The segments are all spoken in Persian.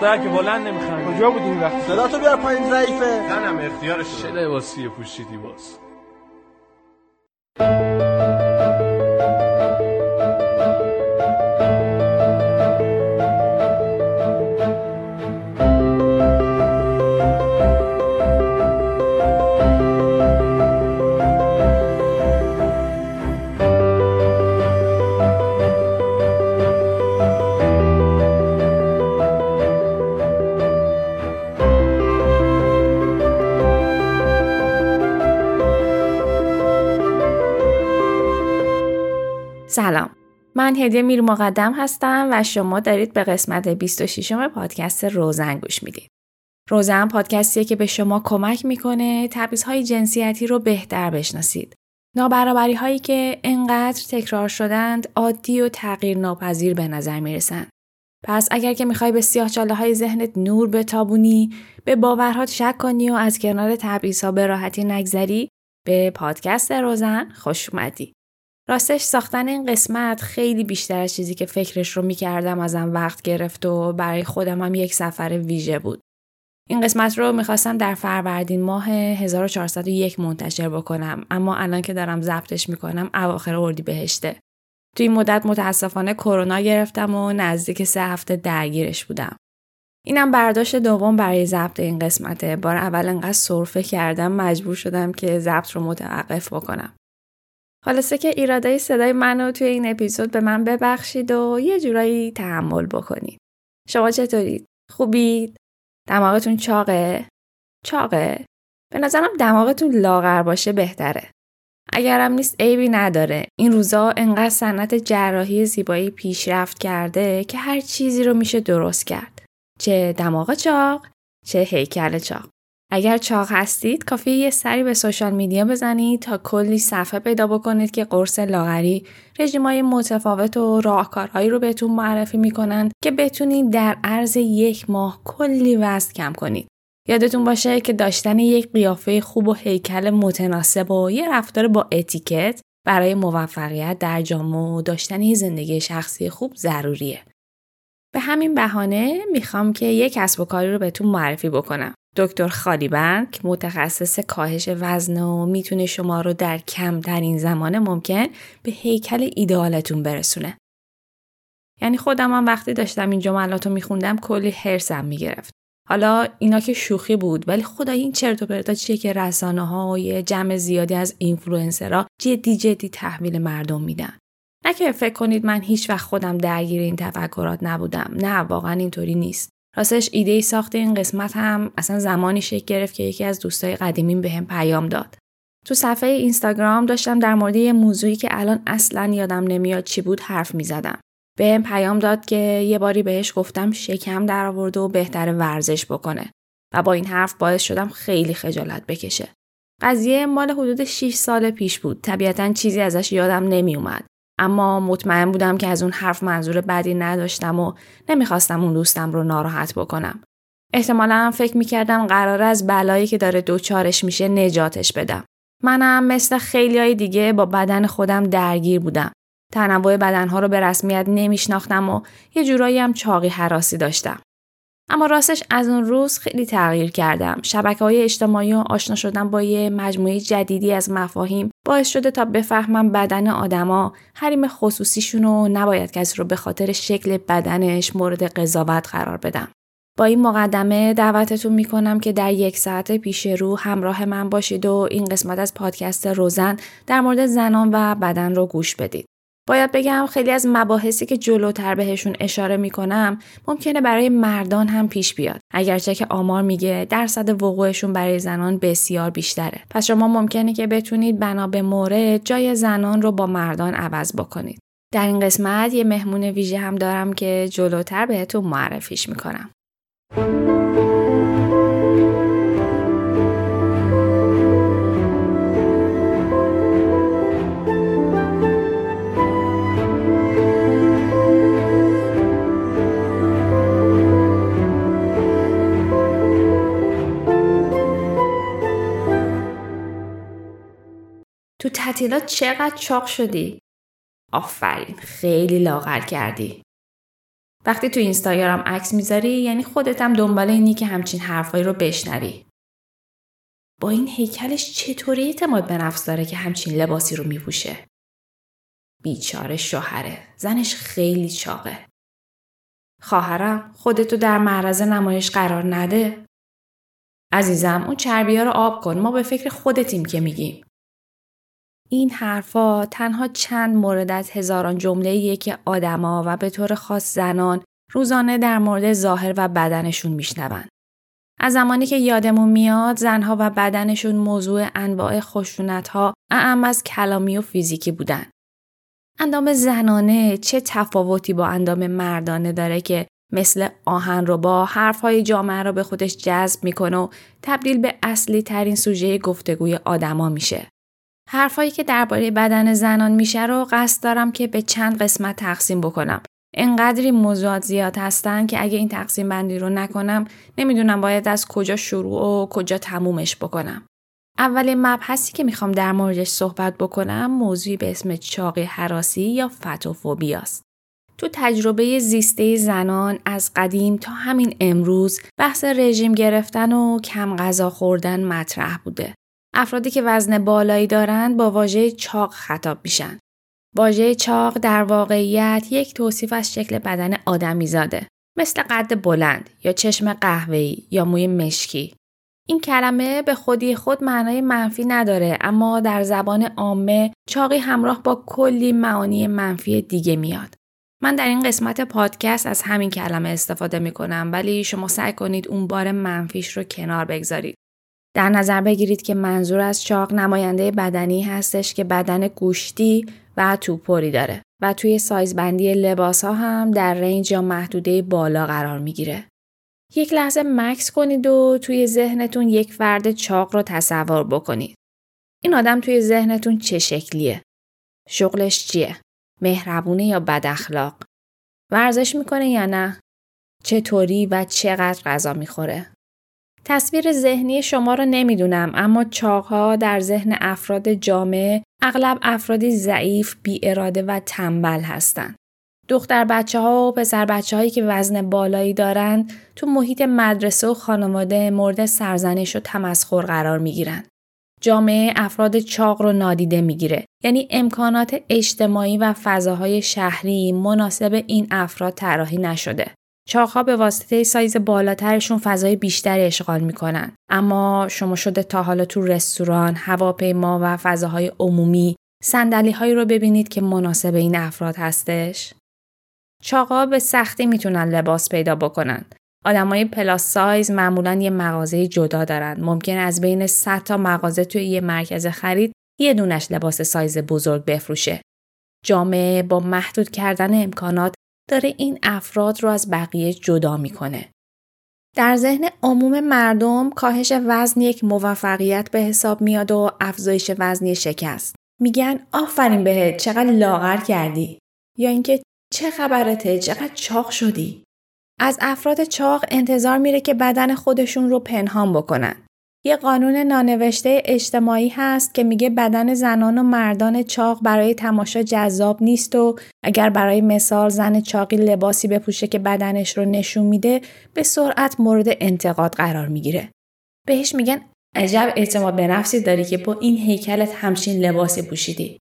دختر که بلند نمیخند کجا بودی این وقت صدا تو بیار پایین ضعیفه. زنم اختیارش چه لباسی پوشیدی باز. من هدیه میر مقدم هستم و شما دارید به قسمت 26 پادکست روزن گوش می‌دید. روزن پادکستیه که به شما کمک می‌کنه تبعیضهای جنسیتی رو بهتر بشناسید. نابرابری هایی که انقدر تکرار شدند عادی و تغییر ناپذیر به نظر می‌رسند. پس اگر که می‌خوای به سیاه چاله های ذهنت نور بتابونی، به باورهات شک کنی و از کنار تبعیض ها به راحتی نگذری، به پادکست روزن خوش اومدی. راستش ساختن این قسمت خیلی بیشتر از چیزی که فکرش رو می‌کردم ازم وقت گرفت و برای خودم هم یک سفر ویژه بود. این قسمت رو می‌خواستم در فروردین ماه 1401 منتشر بکنم اما الان که دارم ضبطش می‌کنم اواخر اردی بهشته. توی این مدت متاسفانه کرونا گرفتم و نزدیک سه هفته درگیرش بودم. اینم برداشت دوم برای ضبط این قسمته. بار اول انقدر سرفه کردم مجبور شدم که ضبط رو متوقف بکنم. خلاصه که ایرادای صدای منو توی این اپیزود به من ببخشید و یه جورایی تحمل بکنید. شما چطورید؟ خوبید؟ دماغتون چاقه؟ چاقه؟ به نظرم دماغتون لاغر باشه بهتره. اگرم نیست عیبی نداره. این روزا انقدر صنعت جراحی زیبایی پیشرفت کرده که هر چیزی رو میشه درست کرد. چه دماغ چاق، چه هیکل چاق. اگر چاق هستید کافیه یه سری به سوشال میدیا بزنید تا کلی صفحه پیدا بکنید که قرص لاغری رژیمای متفاوت و راهکارهایی رو بهتون معرفی می‌کنن که بتونید در عرض یک ماه کلی وزن کم کنید. یادتون باشه که داشتن یک قیافه خوب و هیکل متناسب و یه رفتار با اتیکت برای موفقیت در جامعه و داشتن یه زندگی شخصی خوب ضروریه. به همین بهانه می‌خوام که یک کسب و کاری رو بهتون معرفی بکنم. دکتر خالیبند که متخصص کاهش وزن و می‌تونه شما رو در کمترین زمان ممکن به هیکل ایدئالتون برسونه. یعنی خودم هم وقتی داشتم این جملات رو میخوندم کلی حرسم می‌گرفت. حالا اینا که شوخی بود ولی خدای این چرت و پرتا چیه که رسانه ها و یه جمع زیادی از اینفلوئنسرها جدی جدی تحویل مردم میدن. نه که فکر کنید من هیچ وقت خودم درگیر این تفکرات نبودم. نه واقعا اینطوری نیست. راستش ایده ساخت این قسمت هم اصلا زمانی شکل گرفت که یکی از دوستای قدیمیم بهم به پیام داد. تو صفحه اینستاگرام داشتم در مورد یه موضوعی که الان اصلا یادم نمیاد چی بود حرف می زدم. بهم پیام داد که یه باری بهش گفتم شکم در آورده و بهتر ورزش بکنه و با این حرف باعث شدم خیلی خجالت بکشه. قضیه مال حدود 6 سال پیش بود. طبیعتا چیزی ازش یادم نمی اومد. اما مطمئن بودم که از اون حرف منظور بدی نداشتم و نمی‌خواستم اون دوستم رو ناراحت بکنم. احتمالا فکر می‌کردم قرار از بلایی که داره دوچارش میشه نجاتش بدم. منم مثل خیلی های دیگه با بدن خودم درگیر بودم. تنوع بدنها رو به رسمیت نمیشناختم و یه جورایی هم چاقی حراسی داشتم. اما راستش از اون روز خیلی تغییر کردم. شبکه های اجتماعی و آشنا شدن با یه مجموعه جدیدی از مفاهیم باعث شده تا بفهمم بدن آدما حریم خصوصیشون رو نباید کسی رو به خاطر شکل بدنش مورد قضاوت قرار بدم. با این مقدمه دعوتتون می‌کنم که در یک ساعت پیش رو همراه من باشید و این قسمت از پادکست روزن در مورد زنان و بدن رو گوش بدید. باید بگم خیلی از مباحثی که جلوتر بهشون اشاره می‌کنم ممکنه برای مردان هم پیش بیاد. اگرچه که آمار میگه درصد وقوعشون برای زنان بسیار بیشتره. پس شما ممکنه که بتونید بنا به مورد جای زنان رو با مردان عوض بکنید. در این قسمت یه مهمون ویژه هم دارم که جلوتر بهتون معرفیش می‌کنم. تو تعطیلات چقدر چاق شدی؟ آفرین خیلی لاغر کردی. وقتی تو اینستاگرام عکس می‌ذاری یعنی خودت هم دنبال اینی که همچین حرفایی رو بشنوی. با این هیکلش چطوری اعتماد به نفس داره که همچین لباسی رو میپوشه؟ بیچاره شوهره. زنش خیلی چاقه. خواهرم خودتو در معرض نمایش قرار نده. عزیزم اون چربیا رو آب کن ما به فکر خودتیم که میگیم. این حرفا تنها چند مورد از هزاران جمله که آدما و به طور خاص زنان روزانه در مورد ظاهر و بدنشون میشنون. از زمانی که یادمون میاد زنها و بدنشون موضوع انواع خشونت ها اعم از کلامی و فیزیکی بودن. اندام زنانه چه تفاوتی با اندام مردانه داره که مثل آهن رو با حرفهای جامعه رو به خودش جذب می‌کنه و تبدیل به اصلی ترین سوژه گفتگوی آدما میشه. حرفایی که درباره بدن زنان میشه رو قصد دارم که به چند قسمت تقسیم بکنم. انقدری موضوعات زیاد هستن که اگه این تقسیم بندی رو نکنم نمی‌دونم باید از کجا شروع و کجا تمومش بکنم. اولین مبحثی که می‌خوام در موردش صحبت بکنم موضوعی به اسم چاقی حراسی یا فتوفوبیاست. تو تجربه زیسته زنان از قدیم تا همین امروز بحث رژیم گرفتن و کم غذا خوردن مطرح بوده. افرادی که وزن بالایی دارند با واژه چاق خطاب میشن. واژه چاق در واقعیت یک توصیف از شکل بدن آدمی زاده. مثل قد بلند یا چشم قهوه‌ای یا موی مشکی. این کلمه به خودی خود معنای منفی نداره اما در زبان عامه چاقی همراه با کلی معانی منفی دیگه میاد. من در این قسمت پادکست از همین کلمه استفاده می کنم ولی شما سعی کنید اون بار منفیش رو کنار بگذارید. در نظر بگیرید که منظور از چاق نماینده بدنی هستش که بدن گوشتی و توپوری داره و توی سایزبندی لباس ها هم در رنج یا محدوده بالا قرار می‌گیره. یک لحظه مکس کنید و توی ذهنتون یک فرد چاق رو تصور بکنید. این آدم توی ذهنتون چه شکلیه؟ شغلش چیه؟ مهربونه یا بد اخلاق؟ ورزش می‌کنه یا نه؟ چطوری و چقدر غذا می‌خوره؟ تصویر ذهنی شما رو نمی‌دونم اما چاقها در ذهن افراد جامعه اغلب افرادی ضعیف، بی اراده و تنبل هستند. دختر بچه ها و پسر بچه هایی که وزن بالایی دارند تو محیط مدرسه و خانواده مورد سرزنش و تمسخر قرار می گیرند. جامعه افراد چاق رو نادیده می‌گیره یعنی امکانات اجتماعی و فضاهای شهری مناسب این افراد طراحی نشده چاقها به واسطه سایز بالاترشون فضای بیشتری اشغال می‌کنن اما شما شده تا حالا تو رستوران هواپیما و فضاهای عمومی سندلی هایی رو ببینید که مناسب این افراد هستش چاقا به سختی می‌تونن لباس پیدا بکنن آدمای پلاس سایز معمولا یه مغازه جدا دارن. ممکن از بین 100 تا مغازه توی یه مرکز خرید یه دونش لباس سایز بزرگ بفروشه. جامعه با محدود کردن امکانات داره این افراد رو از بقیه جدا می‌کنه. در ذهن عموم مردم کاهش وزن یک موفقیت به حساب میاد و افزایش وزنی شکست. میگن آفرین بهت چقدر لاغر کردی یا اینکه چه خبرته چقدر چاق شدی از افراد چاق انتظار میره که بدن خودشون رو پنهان بکنن. یه قانون نانوشته اجتماعی هست که میگه بدن زنان و مردان چاق برای تماشا جذاب نیست و اگر برای مثال زن چاقی لباسی بپوشه که بدنش رو نشون میده به سرعت مورد انتقاد قرار می‌گیره. بهش میگن عجب اعتماد به نفسی داری که با این هیکلت همچین لباسی پوشیدی.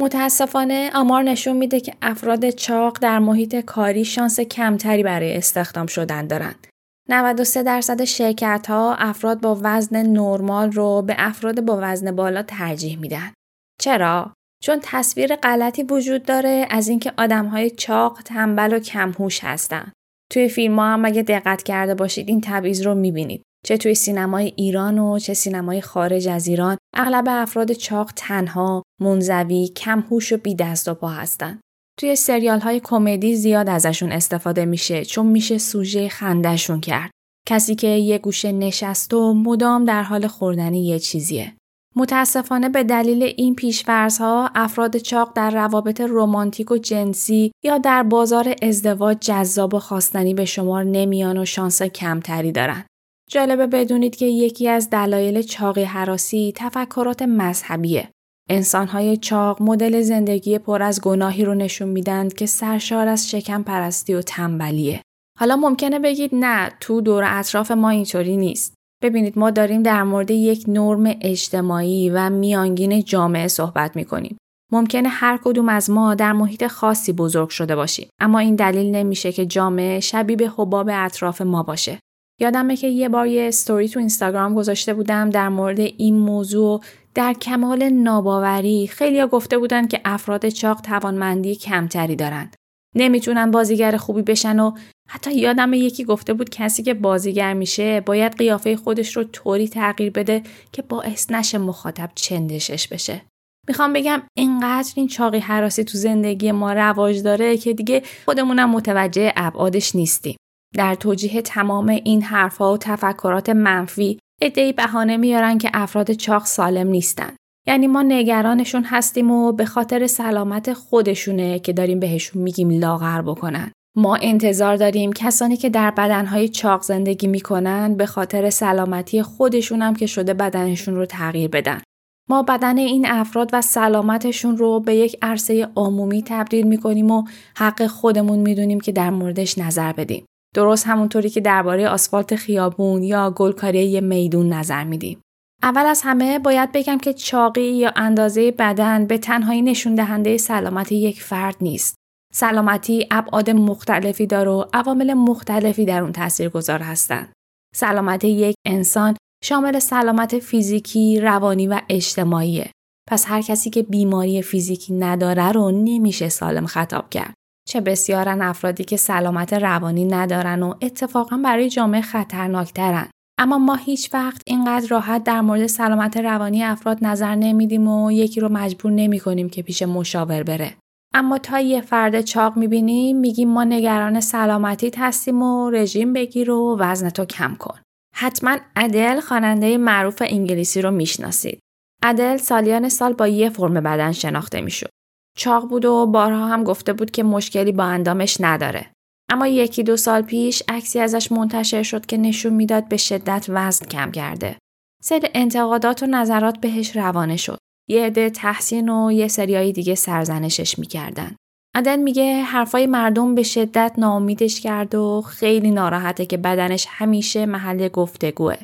متاسفانه آمار نشون میده که افراد چاق در محیط کاری شانس کمتری برای استخدام شدن دارند. 93 درصد شرکت ها افراد با وزن نرمال رو به افراد با وزن بالا ترجیح میدن. چرا؟ چون تصویر غلطی وجود داره از اینکه آدم های چاق، تنبل و کمهوش هستن. توی فیلم ها هم اگه دقت کرده باشید این تبعیض رو می‌بینید. چه توی سینمای ایران و چه سینمای خارج از ایران اغلب افراد چاق تنها، منزوی، کمهوش و بی دست و پا هستند. توی سریال های کمدی زیاد ازشون استفاده میشه چون میشه سوژه خندهشون کرد. کسی که یه گوشه نشست و مدام در حال خوردن یه چیزیه. متاسفانه به دلیل این پیشفرزها افراد چاق در روابط رمانتیک و جنسی یا در بازار ازدواج جذاب و خواستنی به شمار نمیان و شانس کمتری دارن. جالبه بدونید که یکی از دلایل چاقی حراسی تفکرات مذهبیه. انسانهای چاق مدل زندگی پر از گناهی رو نشون میدن که سرشار از شکم پرستی و تنبلیه. حالا ممکنه بگید نه تو دور اطراف ما اینطوری نیست. ببینید ما داریم در مورد یک نرم اجتماعی و میانگین جامعه صحبت می‌کنیم. ممکنه هر کدوم از ما در محیط خاصی بزرگ شده باشیم اما این دلیل نمیشه که جامعه شبیه به حباب اطراف ما باشه. یادمه که یه بار یه استوری تو اینستاگرام گذاشته بودم در مورد این موضوع در کمال ناباوری خیلیا گفته بودن که افراد چاق توانمندی کمتری دارند. نمی‌تونن بازیگر خوبی بشن و حتی یادم یکی گفته بود کسی که بازیگر میشه باید قیافه خودش رو طوری تغییر بده که باعث نشه مخاطب چندشش بشه. می‌خوام بگم اینقدر این چاقی حراسی تو زندگی ما رواج داره که دیگه خودمونم متوجه ابعادش نیستیم. در توجیه تمام این حرفها و تفکرات منفی ادعی بهانه میارن که افراد چاق سالم نیستن. یعنی ما نگرانشون هستیم و به خاطر سلامت خودشونه که داریم بهشون میگیم لاغر بکنن. ما انتظار داریم کسانی که در بدنهای چاق زندگی می‌کنن به خاطر سلامتی خودشون هم که شده بدنشون رو تغییر بدن. ما بدن این افراد و سلامتشون رو به یک عرصه عمومی تبدیل می‌کنیم و حق خودمون می‌دونیم که در موردش نظر بدیم. درست همونطوری که درباره آسفالت خیابون یا گلکاری میدون نظر میدیم. اول از همه باید بگم که چاقی یا اندازه بدن به تنهایی نشون دهنده سلامت یک فرد نیست. سلامتی ابعاد مختلفی داره و عوامل مختلفی در اون تاثیرگذار هستند. سلامت یک انسان شامل سلامت فیزیکی، روانی و اجتماعیه. پس هر کسی که بیماری فیزیکی نداره رو نمیشه سالم خطاب کرد. چه بسیارن افرادی که سلامت روانی ندارن و اتفاقا برای جامعه خطرناکترن. اما ما هیچ وقت اینقدر راحت در مورد سلامت روانی افراد نظر نمیدیم و یکی رو مجبور نمی کنیم که پیش مشاور بره. اما تا یه فرد چاق می‌بینیم میگیم ما نگران سلامتیت هستیم و رژیم بگیر و وزنتو کم کن. حتما ادل خواننده معروف انگلیسی رو می‌شناسید. ادل سالیان سال با یه فرم بدن شناخته می‌شد. چاق بود و بارها هم گفته بود که مشکلی با اندامش نداره. اما یکی دو سال پیش عکسی ازش منتشر شد که نشون می‌داد به شدت وزن کم کرده. سری انتقادات و نظرات بهش روانه شد. یه عده تحسین و یه سریای دیگه سرزنشش می‌کردن. عدن میگه حرفای مردم به شدت ناامیدش کرد و خیلی ناراحته که بدنش همیشه محل گفتگوه.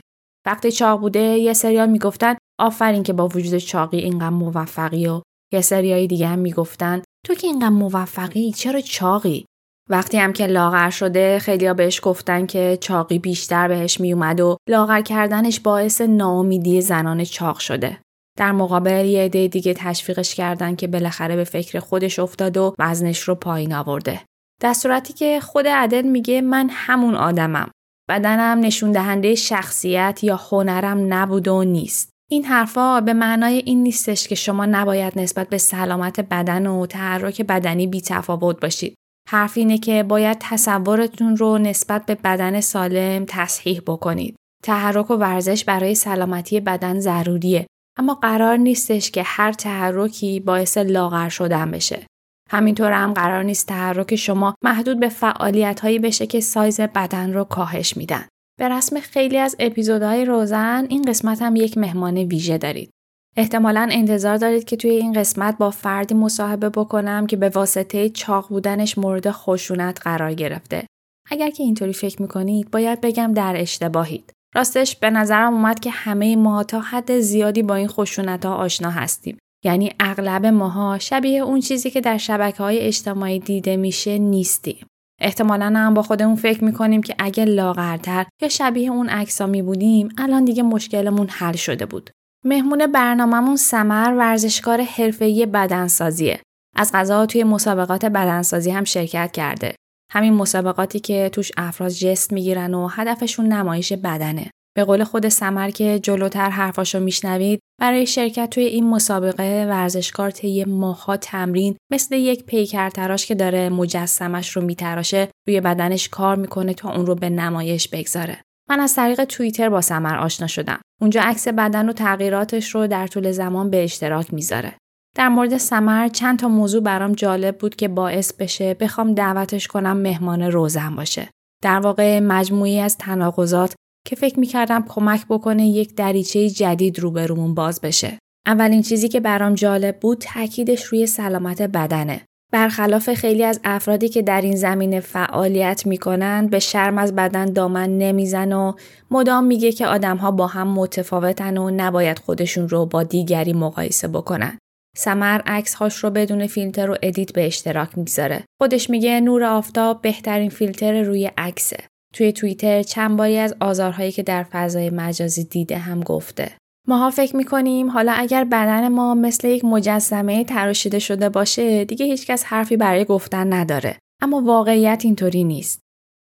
وقتی چاق بوده یه سریال می‌گفتن آفرین که با وجود چاقی اینقدر موفقی و یه سریای دیگه هم می‌گفتن تو که اینقدر موفقی چرا چاقی؟ وقتی هم که لاغر شده خیلیا بهش گفتن که چاقی بیشتر بهش میومد و لاغر کردنش باعث ناامیدی زنان چاق شده. در مقابل یه عده دیگه تشویقش کردن که بالاخره به فکر خودش افتاد و وزنش رو پایین آورده. در صورتی که خود عدد میگه من همون آدمم. بدنم نشون دهنده شخصیت یا هنرم نبود و نیست. این حرفا به معنای این نیستش که شما نباید نسبت به سلامت بدن و تحرک بدنی بی تفاوت باشید. حرف اینه که باید تصورتون رو نسبت به بدن سالم تصحیح بکنید. تحرک و ورزش برای سلامتی بدن ضروریه اما قرار نیستش که هر تحرکی باعث لاغر شدن بشه. همینطور هم قرار نیست تحرک شما محدود به فعالیت هایی بشه که سایز بدن رو کاهش میدن. به رسم خیلی از اپیزودهای روزن این قسمت هم یک مهمان ویژه دارید. احتمالا انتظار دارید که توی این قسمت با فردی مصاحبه بکنم که به واسطه چاق بودنش مورد خشونت قرار گرفته. اگر که اینطوری فکر می‌کنید باید بگم در اشتباهید. راستش به نظرم اومد که همه ما تا حد زیادی با این خشونت ها آشنا هستیم. یعنی اغلب ماها شبیه اون چیزی که در شبکه های اجتماعی دیده میشه نیستیم. احتمالا هم با خودمون فکر می‌کنیم که اگه لاغرتر یا شبیه اون عکسا می بودیم الان دیگه مشکلمون حل شده بود. مهمون برنامهمون سمر ورزشکار حرفه‌ای بدنسازیه. از غذا توی مسابقات بدنسازی هم شرکت کرده. همین مسابقاتی که توش افراد جست می‌گیرن و هدفشون نمایش بدنه. به قول خود سمر که جلوتر حرفاشو میشنوید برای شرکت توی این مسابقه ورزشکار طی ماها تمرین مثل یک پیکر تراش که داره مجسمش رو میتراشه روی بدنش کار می‌کنه تا اون رو به نمایش بگذاره. من از طریق توییتر با سمر آشنا شدم. اونجا عکس بدن و تغییراتش رو در طول زمان به اشتراک می‌ذاره. در مورد سمر چند تا موضوع برام جالب بود که باعث بشه بخوام دعوتش کنم مهمان روزم باشه. در واقع مجموعی از تناقضات که فکر می‌کردم کمک بکنه یک دریچه جدید روبرومون باز بشه. اولین چیزی که برام جالب بود تاکیدش روی سلامت بدنه. برخلاف خیلی از افرادی که در این زمینه فعالیت می‌کنن به شرم از بدن دامن نمیزن و مدام میگه که آدمها با هم متفاوتن و نباید خودشون رو با دیگری مقایسه بکنن. سمر عکس هاش رو بدون فیلتر و edit به اشتراک می‌گذاره. خودش میگه نور آفتاب بهترین فیلتر روی عکسه. توی توییتر چند باری از آزارهایی که در فضای مجازی دیده هم گفته. ماها فکر می‌کنیم حالا اگر بدن ما مثل یک مجسمه تراشیده شده باشه دیگه هیچکس حرفی برای گفتن نداره. اما واقعیت اینطوری نیست.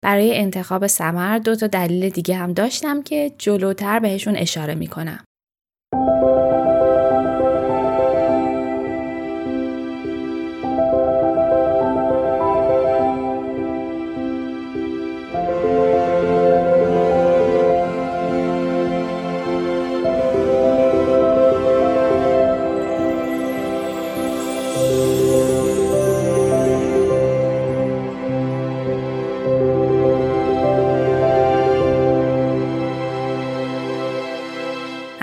برای انتخاب سمر دو تا دلیل دیگه هم داشتم که جلوتر بهشون اشاره می‌کنم.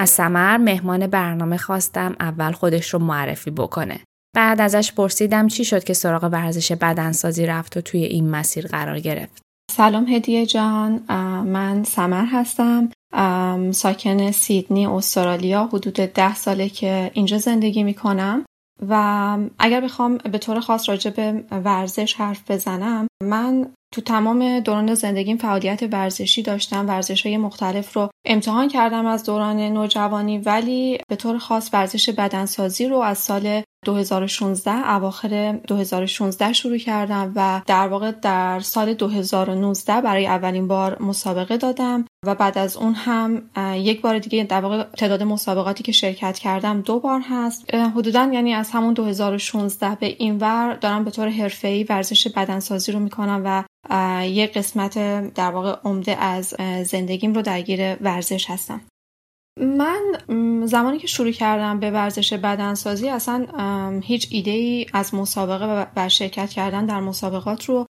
از سمر مهمان برنامه خواستم اول خودش رو معرفی بکنه. بعد ازش پرسیدم چی شد که سراغ ورزش بدنسازی رفت و توی این مسیر قرار گرفت. سلام هدیه جان من سمر هستم ساکن سیدنی استرالیا حدود ده ساله که اینجا زندگی می‌کنم و اگر بخوام به طور خاص راجع به ورزش حرف بزنم من تو تمام دوران زندگیم فعالیت ورزشی داشتم. ورزش های مختلف رو امتحان کردم از دوران نوجوانی ولی به طور خاص ورزش بدنسازی رو از سال 2016 اواخر 2016 شروع کردم و در واقع در سال 2019 برای اولین بار مسابقه دادم. و بعد از اون هم یک بار دیگه در واقع تعداد مسابقاتی که شرکت کردم دو بار هست. حدودا یعنی از همون 2016 به این ور دارم به طور حرفه‌ای ورزش بدنسازی رو می‌کنم و یک قسمت در واقع عمده از زندگیم رو درگیر ورزش هستم. من زمانی که شروع کردم به ورزش بدنسازی اصلا هیچ ایده ای از مسابقه و شرکت کردن در مسابقات رو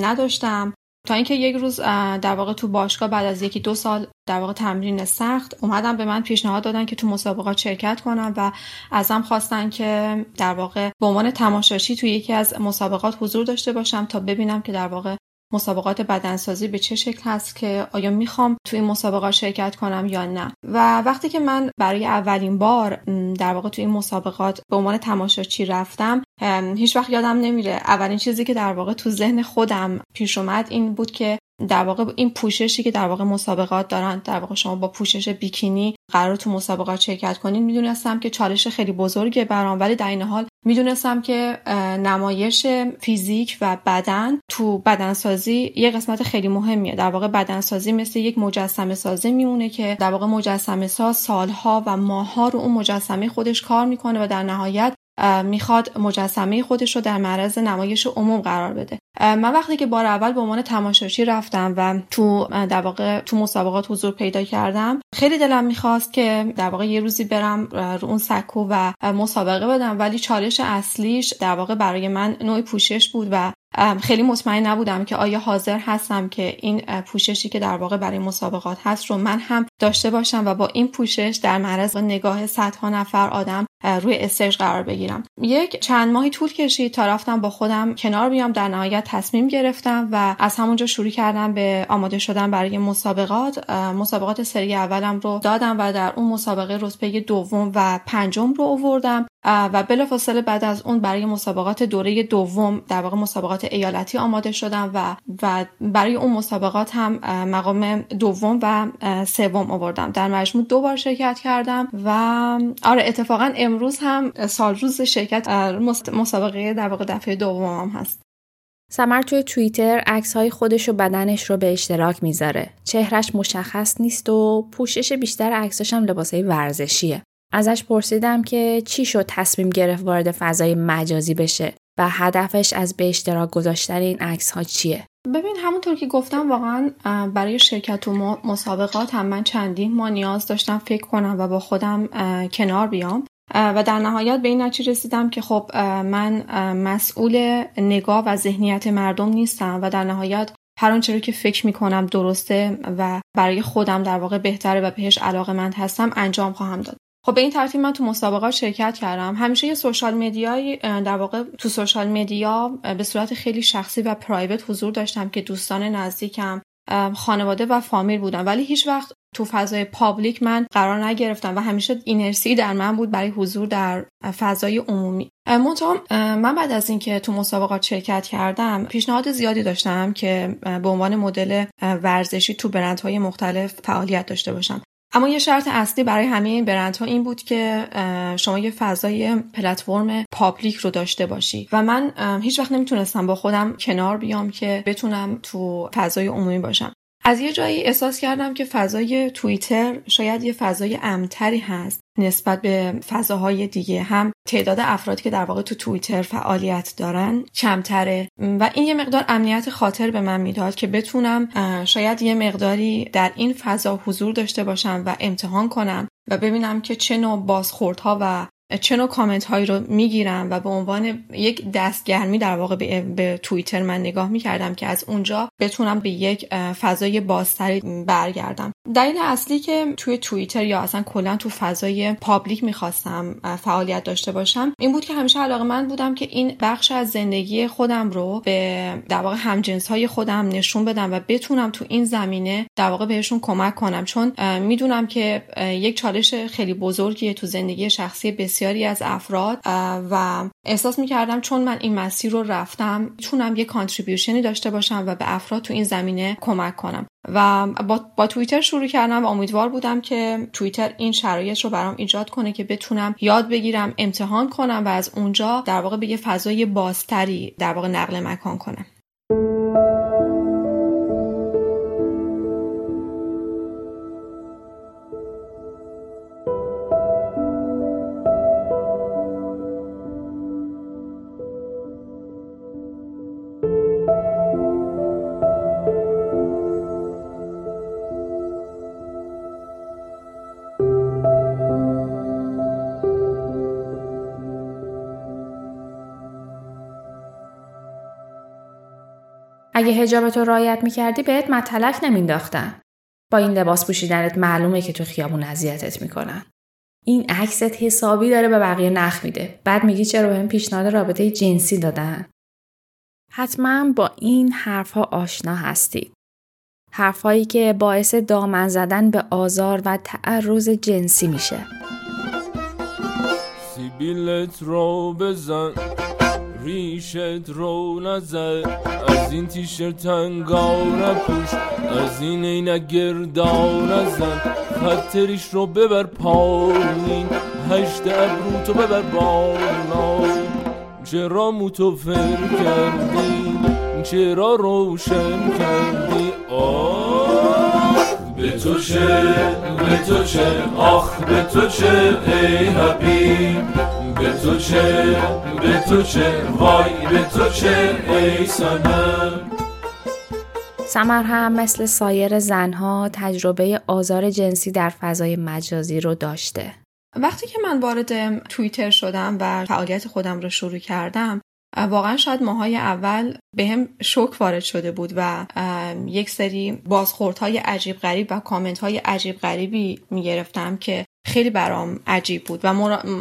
نداشتم. تا اینکه یک روز در واقع تو باشگاه بعد از یکی دو سال در واقع تمرین سخت اومدم به من پیشنهاد دادن که تو مسابقات شرکت کنم و ازم خواستن که در واقع به عنوان تماشاچی تو یکی از مسابقات حضور داشته باشم تا ببینم که در واقع مسابقات بدنسازی به چه شکل هست که آیا می‌خوام تو این مسابقات شرکت کنم یا نه؟ و وقتی که من برای اولین بار در واقع تو این مسابقات به عنوان تماشاچی رفتم هیچ وقت یادم نمیره. اولین چیزی که در واقع تو ذهن خودم پیش اومد این بود که در واقع این پوششی که در واقع مسابقات دارن در واقع شما با پوشش بیکینی قرار تو مسابقات شرکت کنین می‌دونستم که چالش خیلی بزرگه برام ولی در این حال می‌دونستم که نمایش فیزیک و بدن تو بدنسازی یه قسمت خیلی مهمیه. در واقع بدنسازی مثل یک مجسمه سازی میمونه که در واقع مجسمه ساز سالها و ماهها رو اون مجسمه خودش کار می‌کنه و در نهایت می‌خواد مجسمه خودش رو در معرض نمایش عموم قرار بده. من وقتی که بار اول به عنوان تماشاچی رفتم و تو در واقع تو مسابقات حضور پیدا کردم خیلی دلم می‌خواست که در واقع یه روزی برم رو اون سکو و مسابقه بدم ولی چالش اصلیش در واقع برای من نوع پوشش بود و خیلی مطمئن نبودم که آیا حاضر هستم که این پوششی که در واقع برای مسابقات هست رو من هم داشته باشم و با این پوشش در معرض نگاه صدها نفر آدم روی استیج قرار بگیرم. یک چند ماهی طول کشید تا رفتم با خودم کنار بیام در نهایت تصمیم گرفتم و از همونجا شروع کردم به آماده شدن برای مسابقات. مسابقات سری اولم رو دادم و در اون مسابقه رتبه دوم و پنجم رو آوردم. و بلافاصله بعد از اون برای مسابقات دوره دوم در واقع مسابقات ایالتی آماده شدم و و برای اون مسابقات هم مقام دوم و سوم آوردم در مجموع دو بار شرکت کردم و آره اتفاقا امروز هم سال روز شرکت مسابقه در واقع دفعه دومم هست سمر توی توییتر عکس های خودش و بدنش رو به اشتراک می‌ذاره. چهرش مشخص نیست و پوشش بیشتر عکساش هم لباسای ورزشیه. ازش پرسیدم که چی شد تصمیم گرفت وارد فضای مجازی بشه و هدفش از به اشتراک گذاشتن این عکس ها چیه. ببین همونطور که گفتم واقعا برای شرکت و مسابقات هم من چندین ما نیاز داشتم فکر کنم و با خودم کنار بیام. و در نهایت به این نتیجه رسیدم که خب من مسئول نگاه و ذهنیت مردم نیستم و در نهایت هر آنچه که فکر می‌کنم درسته و برای خودم در واقع بهتره و بهش علاقه مند هستم انجام خواهم داد. خب به این ترتیب من تو مسابقات شرکت کردم. همیشه یه سوشال مدیای در واقع تو سوشال مدیا به صورت خیلی شخصی و پرایوت حضور داشتم که دوستان نزدیکم خانواده و فامیل بودم ولی هیچ وقت تو فضای پابلیک من قرار نگرفتم و همیشه اینرسی در من بود برای حضور در فضای عمومی. منتها من بعد از اینکه تو مسابقات شرکت کردم پیشنهاد زیادی داشتم که به عنوان مدل ورزشی تو برندهای مختلف فعالیت داشته باشم. اما یه شرط اصلی برای همه این برندها این بود که شما یه فضای پلتفرم پابلیک رو داشته باشی. و من هیچ وقت نمی‌تونستم با خودم کنار بیام که بتونم تو فضای عمومی باشم. از یه جایی احساس کردم که فضای توییتر شاید یه فضای امتری هست نسبت به فضاهای دیگه. هم تعداد افرادی که در واقع تو توییتر فعالیت دارن کمتره و این یه مقدار امنیت خاطر به من می‌داد که بتونم شاید یه مقداری در این فضا حضور داشته باشم و امتحان کنم و ببینم که چه نوع بازخوردها و چه نوع کامنت هایی رو می‌گیرم و به عنوان یک دستگرمی در واقع به, به توییتر من نگاه می‌کردم که از اونجا بتونم به یک فضای بازتری برگردم. دلیل اصلی که توی توییتر یا اصلا کلا تو فضای پابلیک می‌خواستم فعالیت داشته باشم این بود که همیشه علاقه من بودم که این بخش از زندگی خودم رو به در واقع همجنس های خودم نشون بدم و بتونم تو این زمینه در واقع بهشون کمک کنم. چون می‌دونم که یک چالش خیلی بزرگیه تو زندگی شخصی بسیاری از افراد و احساس می‌کردم چون من این مسیر رو رفتم می‌تونم یه کانتریبیوشنی داشته باشم و به افراد تو این زمینه کمک کنم. و با, با توییتر شروع کردم و امیدوار بودم که توییتر این شرایط رو برام ایجاد کنه که بتونم یاد بگیرم امتحان کنم و از اونجا در واقع به یه فضای بازتری در واقع نقل مکان کنم. اگه هجابتو رایت می‌کردی بهت مطلق نمینداختن. با این لباس پوشیدنت معلومه که تو خیابون اذیتت می‌کنن. این عکست حسابی داره به بقیه نخ میده. بعد میگی چرا بهم پیشنهاد رابطه جنسی دادن؟ حتما با این حرفها آشنا هستید. حرفهایی که باعث دامن زدن به آزار و تعرض جنسی میشه. سیبیلت رو بزن ریشت رو نزد از این تیشرت تنگا نپوش از این عینک گردا نزن خطریش رو ببر پایین هشت ابرو تو ببر بالا چرا متوفر کردی؟ چرا روشن کردی؟ آه به تو چه به تو چه آخ به تو چه ای حبیب. به تو چه به تو چه وای به تو چه ای سنم سمر هم مثل سایر زنها تجربه آزار جنسی در فضای مجازی رو داشته. وقتی که من وارد توییتر شدم و فعالیت خودم رو شروع کردم واقعا شاید ماهای اول به هم شک وارد شده بود و یک سری بازخوردهای عجیب غریب و کامنت های عجیب غریبی می گرفتم که خیلی برام عجیب بود و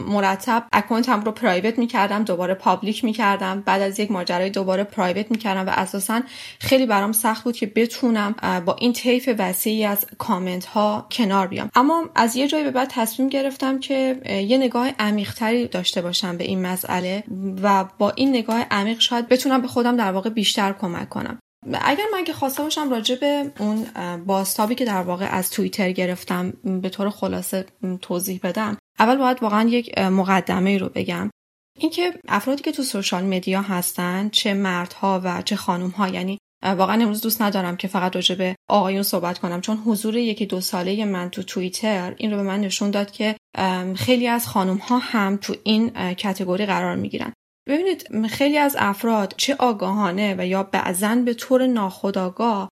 مرتب account م رو private می‌کردم دوباره public می‌کردم. بعد از یک ماجرای دوباره private می‌کردم و اساسا خیلی برام سخت بود که بتونم با این طیف وسیعی از کامنت ها کنار بیام. اما از یه جایی به بعد تصمیم گرفتم که یه نگاه عمیقتری داشته باشم به این مسئله و با این نگاه عمیق شاید بتونم به خودم در واقع بیشتر کمک کنم. اگر من که خواسته باشم راجع به اون بازتابی که در واقع از توییتر گرفتم به طور خلاصه توضیح بدم اول باید واقعا یک مقدمه رو بگم. اینکه افرادی که تو سوشال مدیا هستن چه مردها و چه خانومها یعنی واقعا امروز دوست ندارم که فقط راجع به آقایون صحبت کنم چون حضور یکی دو ساله من تو توییتر این رو به من نشون داد که خیلی از خانوم ها هم تو این کتگوری قرار می‌گیرن. ببینید خیلی از افراد چه آگاهانه و یا بعضا به طور ناخودآگاه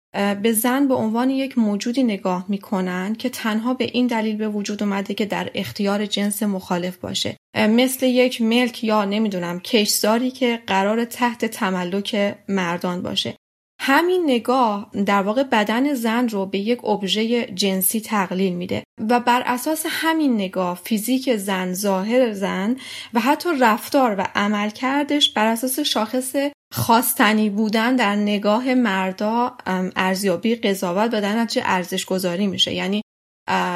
به زن به عنوان یک موجودی نگاه می‌کنن که تنها به این دلیل به وجود اومده که در اختیار جنس مخالف باشه. مثل یک ملک یا نمی‌دونم کشزاری که قرار تحت تملک مردان باشه. همین نگاه در واقع بدن زن رو به یک ابژه جنسی تقلیل میده و بر اساس همین نگاه فیزیک زن ظاهر زن و حتی رفتار و عملکردش بر اساس شاخص خواستنی بودن در نگاه مردا ارزیابی قضاوت و در نتیجه ارزش گذاری میشه. یعنی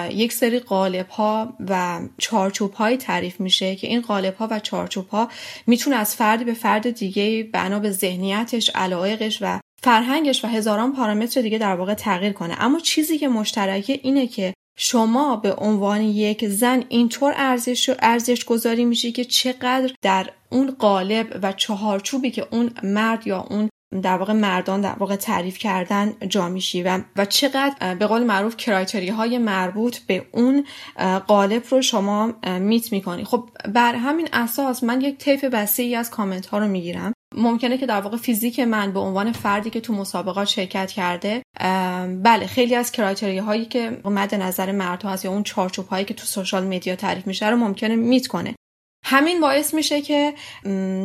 یک سری قالب ها و چارچوب های تعریف میشه که این قالب ها و چارچوب ها می‌تونه از فرد به فرد دیگه بنا به ذهنیتش علایقش و فرهنگش و هزاران پارامتر دیگه در واقع تغییر کنه. اما چیزی که مشترکه اینه که شما به عنوان یک زن اینطور ارزش ارزش گذاری میشه که چقدر در اون قالب و چهارچوبی که اون مرد یا اون در واقع مردان در واقع تعریف کردن جا میشی و, و چقدر به قول معروف کرایتری های مربوط به اون قالب رو شما میت می‌کنی. خب بر همین اساس من یک طیف وسیعی از کامنت ها رو می‌گیرم. ممکنه که در واقع فیزیک من به عنوان فردی که تو مسابقات شرکت کرده بله خیلی از کرایتری هایی که مد نظر مردها هست یا اون چارچوب هایی که تو سوشال مدیا تعریف میشه رو ممکنه میت کنه. همین باعث میشه که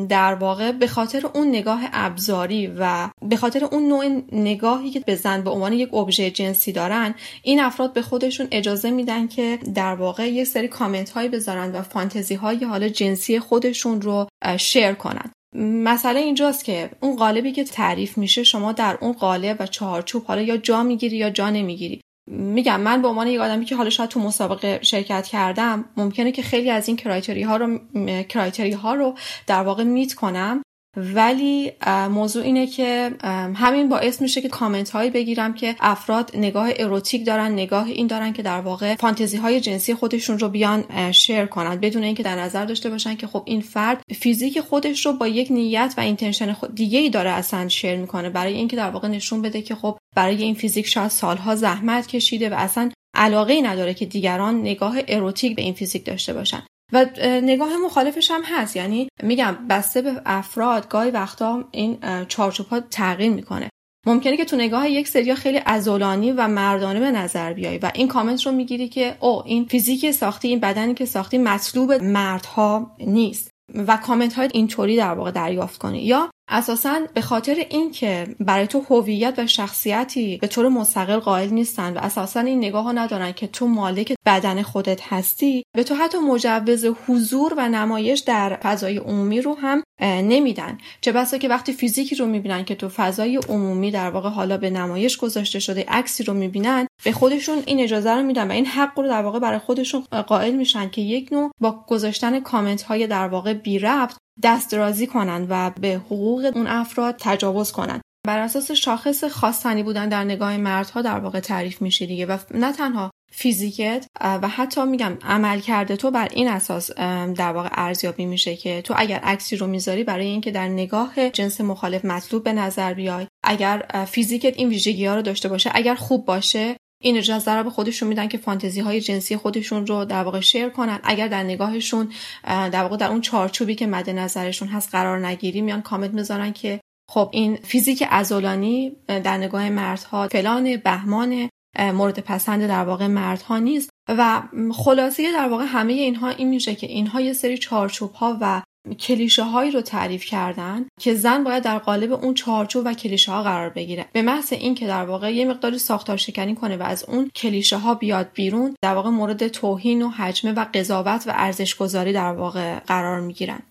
در واقع به خاطر اون نگاه ابزاری و به خاطر اون نوع نگاهی که به زن به عنوان یک ابژه جنسی دارن این افراد به خودشون اجازه میدن که در واقع یه سری کامنت هایی بذارن و فانتزی های حالا جنسی خودشون رو شیر کنن. مسئله اینجاست که اون قالبی که تعریف میشه شما در اون قالب و چهارچوب حالا یا جا می‌گیری یا جا نمی‌گیری. میگم من به عنوان یک آدمی که حالا شاید تو مسابقه شرکت کردم ممکنه که خیلی از این کرایتری ها رو criteria ها رو در واقع meet کنم. ولی موضوع اینه که همین باعث میشه که کامنت هایی بگیرم که افراد نگاه اروتیک دارن نگاه این دارن که در واقع فانتزی های جنسی خودشون رو بیان share کنن. بدون اینکه در نظر داشته باشن که خب این فرد فیزیک خودش رو با یک نیت و intention دیگه ای داره اصلا share می‌کنه. برای اینکه در واقع نشون بده که خب برای این فیزیک شاید سالها زحمت کشیده و اصلا علاقه ای نداره که دیگران نگاه اروتیک به این فیزیک داشته باشن. و نگاه مخالفش هم هست. یعنی میگم بسته به افراد گاهی وقتا این چارچوب ها تغییر می‌کنه. ممکنه که تو نگاه یک سریا خیلی ازولانی و مردانه به نظر بیای و این کامنت رو می‌گیری که او این فیزیک ساختی این بدنی که ساختی مطلوب مردها نیست و کامنت های اینطوری در واقع دریافت کنی. یا اساسا به خاطر اینکه برای تو هویت و شخصیتی به طور مستقل قائل نیستن و اساسا این نگاه ندارن که تو مالک بدن خودت هستی به تو حتی مجوز حضور و نمایش در فضای عمومی رو هم نمیدن. چه بسا که وقتی فیزیکی رو می‌بینن که تو فضای عمومی در واقع حالا به نمایش گذاشته شده عکسی رو می‌بینن به خودشون این اجازه رو میدن و این حق رو در واقع برای خودشون قائل میشن که یک نوع با گذاشتن کامنت های در واقع بی ربط دسترازی کنند و به حقوق اون افراد تجاوز کنند بر اساس شاخص خواستنی بودن در نگاه مردها در واقع تعریف میشه دیگه و نه تنها فیزیکت و حتی میگم عمل کرده تو بر این اساس در واقع ارزیابی میشه که تو اگر عکسی رو می‌ذاری برای اینکه در نگاه جنس مخالف مطلوب به نظر بیای اگر فیزیکت این ویژگی ها رو داشته باشه اگر خوب باشه این اجازه رو به خودشون میدن که فانتزی های جنسی خودشون رو در واقع شیر کنن. اگر در نگاهشون در واقع در اون چارچوبی که مد نظرشون هست قرار نگیری میان کامنت می‌ذارن که خب این فیزیک ازولانی در نگاه مردها فلان بهمان مورد پسند در واقع مردها نیست. و خلاصه در واقع همه اینها این میشه که اینها یه سری چارچوب ها و کلیشه هایی رو تعریف کردن که زن باید در قالب اون چارچوب و کلیشه ها قرار بگیره. به محض اینکه در واقع یه مقداری ساختار شکنی کنه و از اون کلیشه ها بیاد بیرون در واقع مورد توهین و حجمه و قضاوت و ارزش گذاری در واقع قرار می‌گیرن.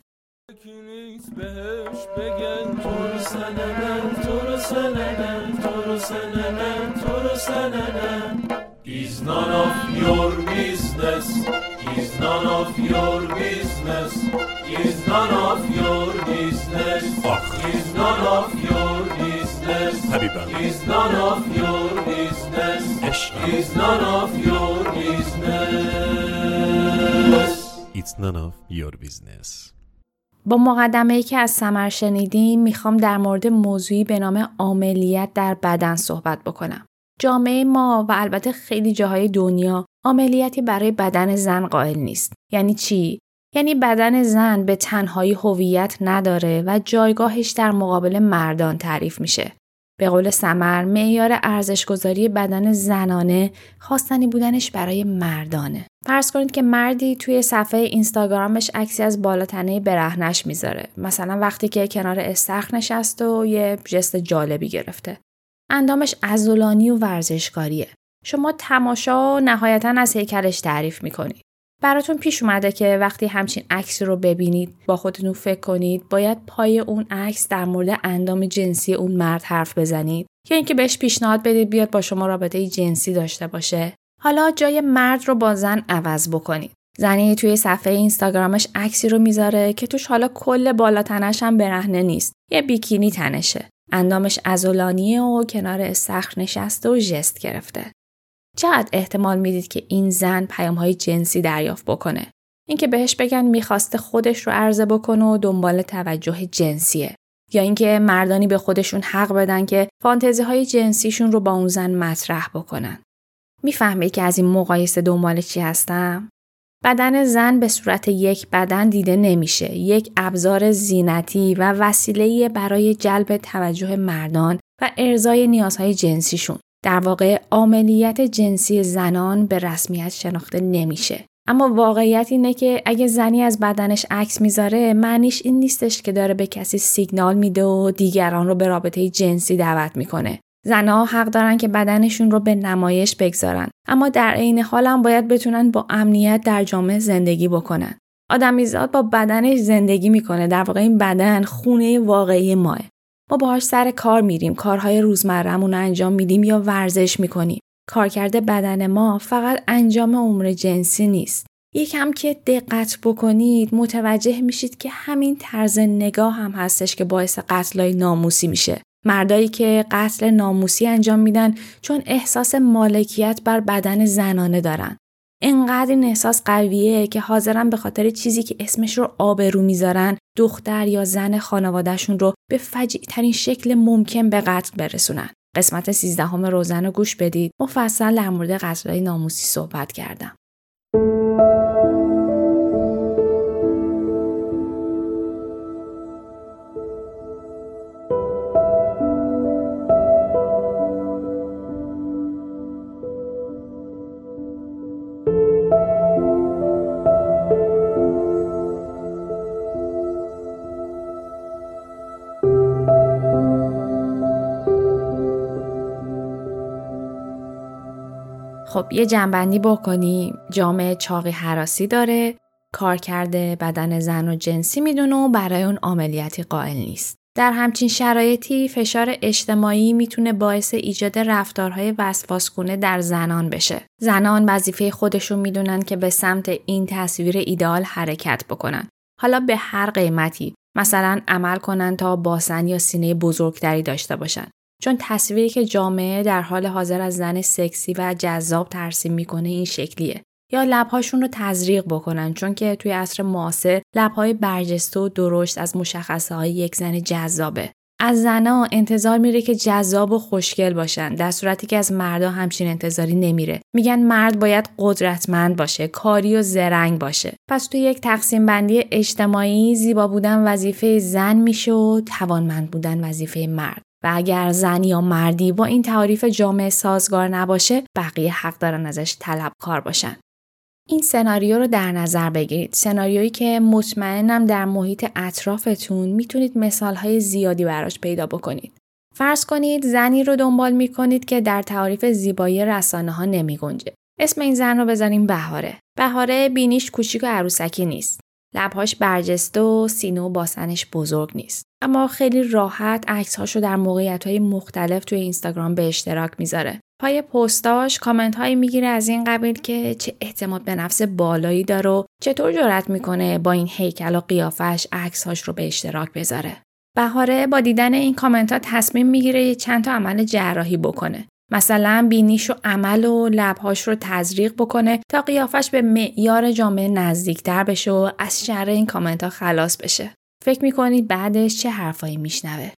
Is none of your business. Is none of your business. Is none of your business. Is none of your business. Is none of your business. Is none of your business. It's none of your business. با مقدمه ای که از سمر شنیدیم می‌خوام در مورد موضوعی به نام عاملیت در بدن صحبت بکنم. جامعه ما و البته خیلی جاهای دنیا عملیاتی برای بدن زن قائل نیست. یعنی چی؟ یعنی بدن زن به تنهایی هویت نداره و جایگاهش در مقابل مردان تعریف میشه. به قول سمر معیار ارزشگذاری بدن زنانه خواستنی بودنش برای مردانه. فرض کنید که مردی توی صفحه اینستاگرامش عکسی از بالاتنه برهنش می‌ذاره. مثلا وقتی که کنار استخر نشسته و یه جست جالبی گرفته. اندامش ازولانی و ورزشکاریه. شما تماشا و نهایتا از هیکلش تعریف می‌کنید. براتون پیش اومده که وقتی همچین عکسی رو ببینید با خودتون فکر کنید باید پای اون عکس در مورد اندام جنسی اون مرد حرف بزنید. یا اینکه بهش پیشنهاد بدید بیاد با شما رابطه جنسی داشته باشه. حالا جای مرد رو با زن عوض بکنید. زنی توی صفحه اینستاگرامش عکسی رو می‌ذاره که توش حالا کل بالا تنش هم برهنه نیست. یه بیکینی تنشه. اندامش ازولانیه و کنار استخر نشسته و ژست گرفته. چقدر احتمال می‌دید که این زن پیام های جنسی دریافت بکنه؟ اینکه بهش بگن می‌خواسته خودش رو عرضه بکنه و دنبال توجه جنسیه. یا اینکه مردانی به خودشون حق بدن که فانتزی های جنسیشون رو با اون زن مطرح بکنن. می‌فهمید که از این مقایسه دنبال چی هستم؟ بدن زن به صورت یک بدن دیده نمیشه یک ابزار زینتی و وسیله برای جلب توجه مردان و ارزای نیازهای جنسیشون در واقع عملیات جنسی زنان به رسمیت شناخته نمیشه. اما واقعیت اینه که اگه زنی از بدنش عکس می‌ذاره معنیش این نیستش که داره به کسی سیگنال میده و دیگران رو به رابطه جنسی دعوت می‌کنه. زنها حق دارن که بدنشون رو به نمایش بگذارن. اما در عین حال هم باید بتونن با امنیت در جامعه زندگی بکنن. آدمیزاد با بدنش زندگی می‌کنه. در واقع این بدن خونه واقعی ماه. ما باهاش سر کار میریم. کارهای روزمرهمون رو انجام میدیم یا ورزش می‌کنیم. کارکرد بدن ما فقط انجام امور جنسی نیست. یکم که دقت بکنید متوجه میشید که همین طرز نگاه هم هستش که باعث قتلای ناموسی میشه. مردایی که قتل ناموسی انجام میدن چون احساس مالکیت بر بدن زنانه دارن انقدر این احساس قویه که حاضرن به خاطر چیزی که اسمش رو آبرو می‌ذارن دختر یا زن خانوادهشون رو به فجیع ترین شکل ممکن به قتل برسونن. قسمت سیزدهم روزن رو گوش بدید. مفصل در مورد قتلهای ناموسی صحبت کردم. خب یه جنبندی بکنیم جامعه چاقی حراسی داره کار کرده بدن زن و جنسی می‌دونه و برای اون عملیاتی قائل نیست در همچین شرایطی فشار اجتماعی می‌تونه باعث ایجاد رفتارهای وسواسگونه در زنان بشه. زنان وظیفه خودشون می‌دونن که به سمت این تصویر ایدال حرکت بکنن. حالا به هر قیمتی مثلا عمل کنن تا باسن یا سینه بزرگتری داشته باشن. چون تصویری که جامعه در حال حاضر از زن سکسی و جذاب ترسیم می‌کنه این شکلیه. یا لبهاشون رو تزریق بکنن چون که توی عصر معاصر لبهای برجسته و درشت از مشخصه های یک زن جذابه. از زنها انتظار میره که جذاب و خوشگل باشن در صورتی که از مردا همچین انتظاری نمیره. میگن مرد باید قدرتمند باشه کاری و زرنگ باشه. پس توی یک تقسیم بندی اجتماعی زیبا بودن وظیفه زن میشه و توانمند بودن وظیفه مرد. و اگر زن یا مردی با این تعریف جامعه سازگار نباشه بقیه حق دارن ازش طلبکار باشن این سناریو رو در نظر بگیرید سناریویی که مطمئنم در محیط اطرافتون می‌تونید مثالهای زیادی براش پیدا بکنید فرض کنید زنی رو دنبال می‌کنید که در تعریف زیبایی رسانه ها نمی گنجه. اسم این زن رو بذاریم بهاره. بهاره بینیش کوچیک و عروسکی نیست. لبهاش برجسته و سینه و باسنش بزرگ نیست. اما خیلی راحت عکسهاشو در موقعیت های مختلف توی اینستاگرام به اشتراک می‌ذاره. پای پستاش کامنت هایی می‌گیره از این قبیل که چه اعتماد به نفس بالایی داره و چطور جرأت می‌کنه با این هیکل و قیافش عکسهاش رو به اشتراک بذاره. بهاره با دیدن این کامنت ها تصمیم می‌گیره یه چند تا عمل جراحی بکنه. مثلا بینیش و عمل و لبهاش رو تزریق بکنه تا قیافش به معیار جامعه نزدیکتر بشه و از شر این کامنت ها خلاص بشه. فکر می‌کنید بعدش چه حرفایی میشنوه؟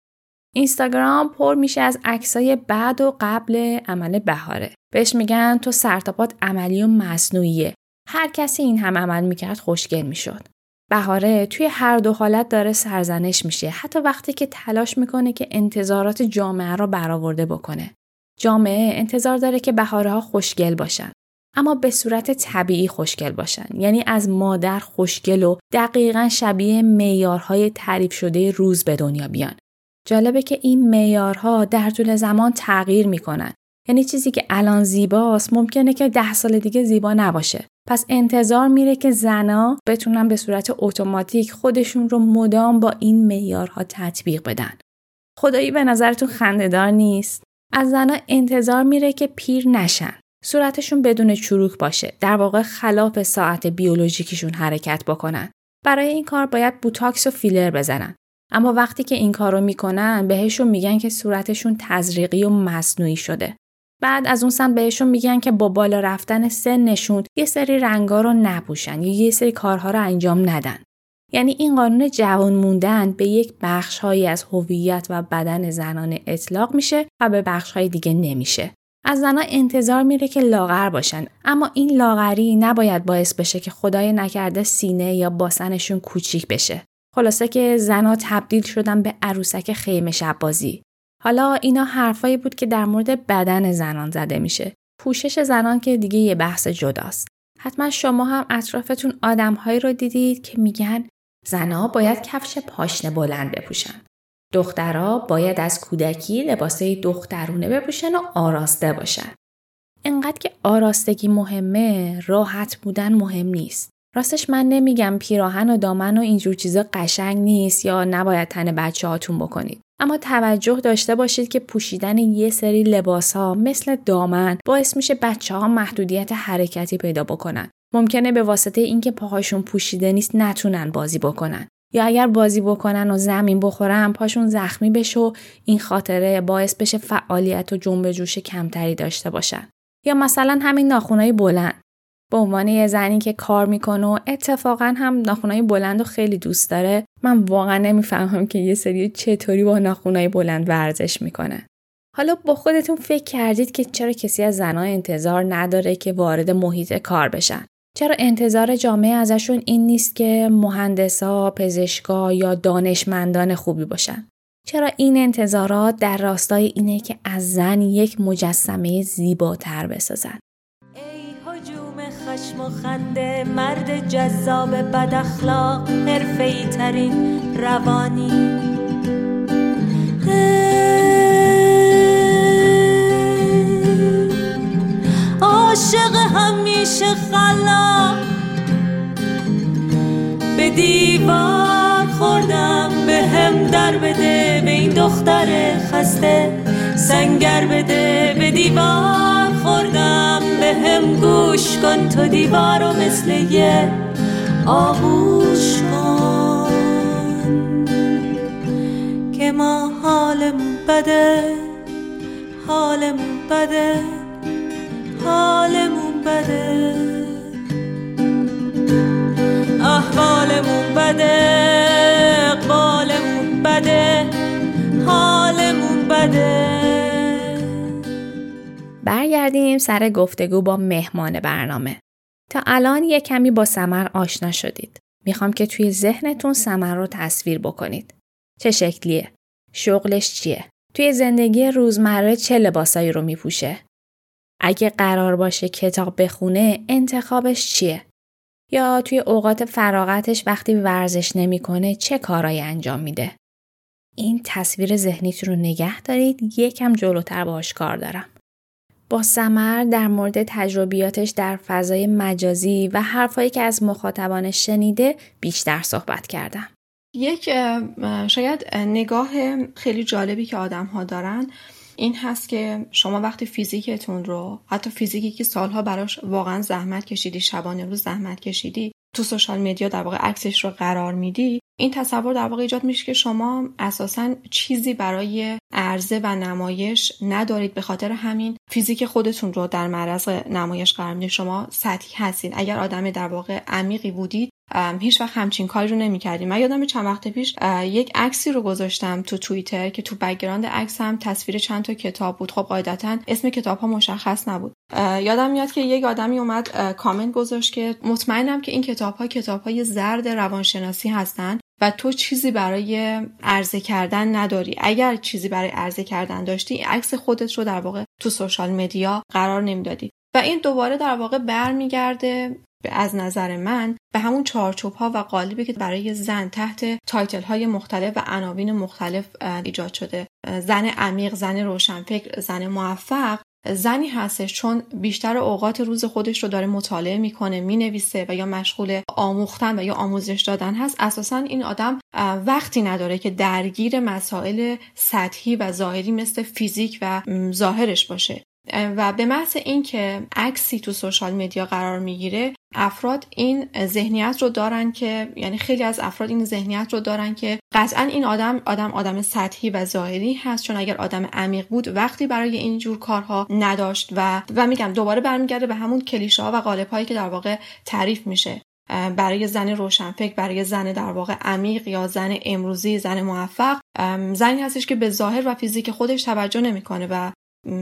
اینستاگرام پر میشه از عکسای بعد و قبل عمل بهاره. بهش میگن تو سرتاپات عملی و مصنوعیه. هر کسی این هم عمل می‌کرد خوشگل می‌شد. بهاره توی هر دو حالت داره سرزنش میشه حتی وقتی که تلاش می‌کنه که انتظارات جامعه را برآورده بکنه. جامعه انتظار داره که بهاره ها خوشگل باشن. اما به صورت طبیعی خوشگل باشن. یعنی از مادر خوشگل و دقیقا شبیه میارهای تعریف شده روز به دنیا بیان. جالبه که این میارها در طول زمان تغییر می‌کنن. یعنی چیزی که الان زیباست ممکنه که ده سال دیگه زیبا نباشه. پس انتظار میره که زنا بتونن به صورت اتوماتیک خودشون رو مدام با این میارها تطبیق بدن. خدایی به نظرتون خندهدار نیست؟ از زنا انتظار میره که پیر نشن. صورتشون بدون چروک باشه. در واقع خلاف ساعت بیولوژیکیشون حرکت بکنن. برای این کار باید بوتاکس و فیلر بزنن. اما وقتی که این کارو می‌کنن بهشون میگن که صورتشون تزریقی و مصنوعی شده. بعد از اون سم بهشون میگن که با بالا رفتن سنشون یه سری رنگا رو نپوشن یا یه سری کارها رو انجام ندن. یعنی این قانون جوان موندن به یک بخشهایی از هویت و بدن زنان اطلاق میشه و به بخشهای دیگه نمیشه. از زنها انتظار میره که لاغر باشن. اما این لاغری نباید باعث بشه که خدای نکرده سینه یا باسنشون کوچیک بشه. خلاصه که زنها تبدیل شدن به عروسک خیمه شب بازی حالا اینا حرفایی بود که در مورد بدن زنان زده میشه. پوشش زنان که دیگه یه بحث جداست. حتما شما هم اطرافتون آدمهایی رو دیدید که میگن زنها باید کفش پاشنه بلند بپوشن دخترها باید از کودکی لباسای دخترونه بپوشن و آراسته باشن. انقدر که آراستگی مهمه راحت بودن مهم نیست. راستش من نمیگم پیراهن و دامن و اینجور چیزا قشنگ نیست یا نباید تن بچه هاتون بکنید. اما توجه داشته باشید که پوشیدن یه سری لباس ها مثل دامن باعث میشه بچه ها محدودیت حرکتی پیدا بکنن. ممکنه به واسطه اینکه پاهاشون پوشیده نیست نتونن بازی بکنن. یا اگر بازی بکنن و زمین بخورن پاشون زخمی بشه و این خاطره باعث بشه فعالیت و جنب جوش کمتری داشته باشن یا مثلا همین ناخونای بلند به عنوان یه زنی که کار می‌کنه و اتفاقا هم ناخونای بلند رو خیلی دوست داره من واقعا نمی‌فهمم که یه سری چطوری با ناخونای بلند ورزش می‌کنه حالا با خودتون فکر کردید که چرا کسی از زنها انتظار نداره که وارد محیط کار بشن چرا انتظار جامعه ازشون این نیست که مهندسا، پزشکا یا دانشمندان خوبی باشن؟ چرا این انتظارات در راستای اینه که از زن یک مجسمه زیباتر بسازن؟ خشم و خنده مرد جذاب بد اخلاق حرفه‌ای ترین روانی. عاشق همیشه خلا به دیوار خوردم به هم در بده به این دختر خسته. سنگر بده به دیوار خوردم به هم گوش کن تو دیوار مثل یه آغوش کن. که ما حالمون بده حالمون بده حالمون بده. احوالمون بده اقبالمون بده. بده برگردیم سر گفتگو با مهمان برنامه. تا الان یه کمی با سمر آشنا شدید. می‌خوام که توی ذهنتون سمر رو تصویر بکنید. چه شکلیه؟ شغلش چیه؟ توی زندگی روزمره چه لباسایی رو میپوشه؟ اگه قرار باشه کتاب بخونه انتخابش چیه؟ یا توی اوقات فراغتش وقتی ورزش نمی‌کنه چه کارایی انجام میده؟ این تصویر ذهنیت رو نگه دارید یکم جلوتر باش کار دارم. با سمر در مورد تجربیاتش در فضای مجازی و حرفایی که از مخاطبانش شنیده بیشتر صحبت کردم. یک شاید نگاه خیلی جالبی که آدم ها دارن این هست که شما وقتی فیزیکتون رو حتی فیزیکی که سالها براش واقعا زحمت کشیدی شبانه روز زحمت کشیدی تو سوشال میدیا در واقع عکسش رو قرار میدی این تصور در واقع ایجاد میشه که شما اساسا چیزی برای عرضه و نمایش ندارید به خاطر همین فیزیک خودتون رو در معرض نمایش قرار می‌دید. شما سطحی هستید اگر آدم در واقع عمیقی بودید هیچ وقت همچین کاری رو نمی‌کردیم. من یادم چند وقت پیش یک عکسی رو گذاشتم تو توییتر که تو background عکس هم تصویر چند تا کتاب بود. خب قاعدتا اسم کتاب ها مشخص نبود. یادم میاد که یک آدمی اومد کامنت گذاشت که مطمئنم که این کتاب ها کتاب های زرد روانشناسی هستند و تو چیزی برای عرضه کردن نداری. اگر چیزی برای عرضه کردن داشتی عکس خودت رو در واقع تو social media قرار نمی‌دادی. و این دوباره در واقع برمیگرده از نظر من به همون چارچوب ها و قالبی که برای زن تحت title های مختلف و عناوین مختلف ایجاد شده. زن عمیق زن روشنفکر زن موفق. زنی هستش چون بیشتر اوقات روز خودش رو داره مطالعه می‌کنه می‌نویسه و یا مشغول آموختن و یا آموزش دادن هست. اساسا این آدم وقتی نداره که درگیر مسائل سطحی و ظاهری مثل فیزیک و ظاهرش باشه. و به محض اینکه عکسی تو سوشال مدیا قرار می‌گیره افراد این ذهنیت رو دارن که یعنی خیلی از افراد این ذهنیت رو دارن که قطعا این آدم آدم آدم سطحی و ظاهری هست چون اگر آدم عمیق بود وقتی برای این جور کارها نداشت و و میگم دوباره برمیگرده به همون کلیشه ها و قالب هایی که در واقع تعریف میشه. برای زن روشنفکر برای زن در واقع عمیق یا زن امروزی زن موفق زنی هستش که به ظاهر و فیزیک خودش توجه نمی‌کنه و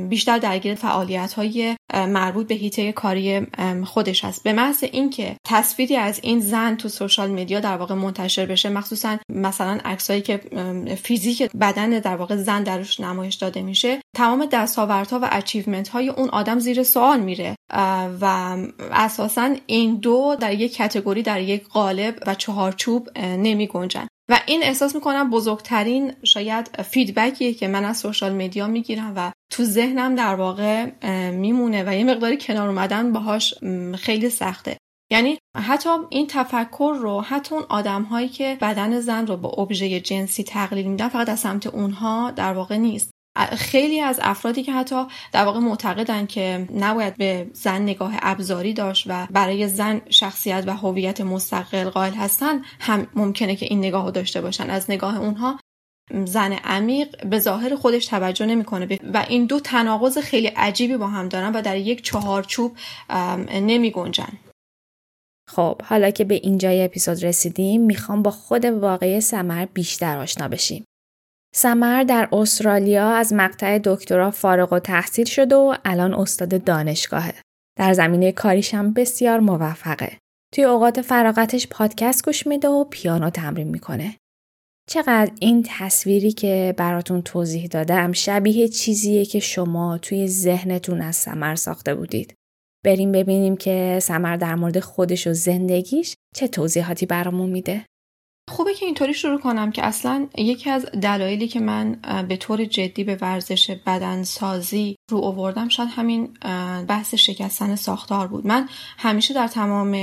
بیشتر درگیر فعالیت های مربوط به حیطه کاری خودش هست. به محض اینکه تصویری از این زن تو social media در واقع منتشر بشه مخصوصا مثلا عکسایی که فیزیک بدن در واقع زن درش نمایش داده میشه تمام دستاوردها و achievement های اون آدم زیر سوال میره. و اساسا این دو در یک category در یک قالب و چهارچوب نمی گنجن و این احساس می‌کنم بزرگترین شاید feedback یه که من از social media می‌گیرم و تو ذهنم در واقع میمونه و یه مقداری کنار اومدن باهاش خیلی سخته. یعنی حتی این تفکر رو حتی اون آدم هایی که بدن زن رو با ابژه جنسی تقلیل میدن فقط از سمت اونها در واقع نیست. خیلی از افرادی که حتی در واقع معتقدن که نباید به زن نگاه ابزاری داشت و برای زن شخصیت و هویت مستقل قائل هستن هم ممکنه که این نگاه رو داشته باشن از نگاه اونها زن عمیق به ظاهر خودش توجه نمی‌کنه و این دو تناقض خیلی عجیبی با هم دارن و در یک چهارچوب نمی گنجن. خب حالا که به اینجای اپیزود رسیدیم می‌خوام با خود واقعی سمر بیشتر آشنا بشیم. سمر در استرالیا از مقطع دکترا فارغ و تحصیل شده و الان استاد دانشگاهه. در زمینه کاریش هم بسیار موفقه. توی اوقات فراغتش پادکست گوش میده و پیانو تمرین می‌کنه. چقدر این تصویری که براتون توضیح دادم شبیه چیزیه که شما توی ذهنتون از سمر ساخته بودید. بریم ببینیم که سمر در مورد خودش و زندگیش چه توضیحاتی برامون میده. خوبه که اینطوری شروع کنم که اصلا یکی از دلایلی که من به طور جدی به ورزش بدنسازی رو آوردم شاید همین بحث شکستن ساختار بود. من همیشه در تمام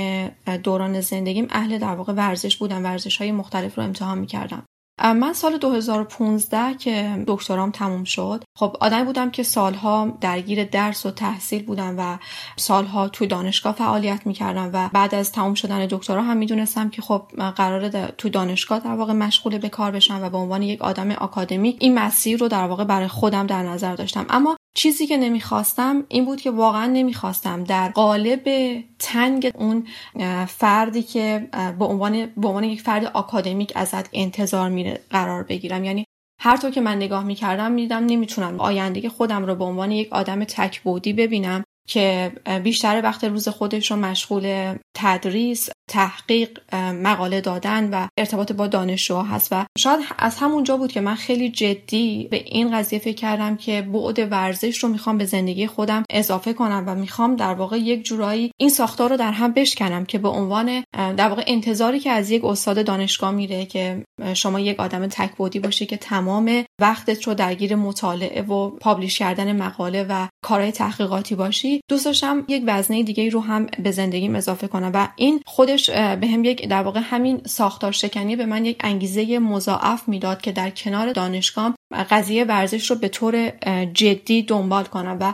دوران زندگیم اهل در واقع ورزش بودم ورزش های مختلف رو امتحان می‌کردم. من سال 2015 که دکترام تموم شد خب آدمی بودم که سالها درگیر درس و تحصیل بودم و سالها توی دانشگاه فعالیت می‌کردم و بعد از تموم شدن دکترا هم می‌دونستم که خب قراره تو دانشگاه در واقع مشغول به کار بشم و به عنوان یک آدم آکادمیک این مسیر رو در واقع برای خودم در نظر داشتم. اما چیزی که نمی‌خواستم این بود که واقعا نمی‌خواستم. در قالب تنگ اون فردی که به عنوان به عنوان یک فرد آکادمیک ازت انتظار میره قرار بگیرم. یعنی هر طور که من نگاه می‌کردم میدم نمی‌تونم آینده خودم رو به عنوان یک آدم تکبودی ببینم. که بیشتر وقت روز خودش رو مشغول تدریس تحقیق مقاله دادن و ارتباط با دانشجوها هست و شاید از همونجا بود که من خیلی جدی به این قضیه فکر کردم که بعد ورزش رو می‌خوام به زندگی خودم اضافه کنم و می‌خوام در واقع یک جورایی این ساختار رو در هم بشکنم که به عنوان در واقع انتظاری که از یک استاد دانشگاه میره که شما یک آدم تکبودی باشی که تمام وقتت رو درگیر مطالعه و پابلیش کردن مقاله و کارهای تحقیقاتی باشی دوست داشتم یک وزنه دیگه رو هم به زندگیم اضافه کنم و این خودش به هم یک در واقع همین ساختار شکنی به من یک انگیزه مضاعف می‌داد که در کنار دانشگاه قضیه ورزش رو به طور جدی دنبال کنم و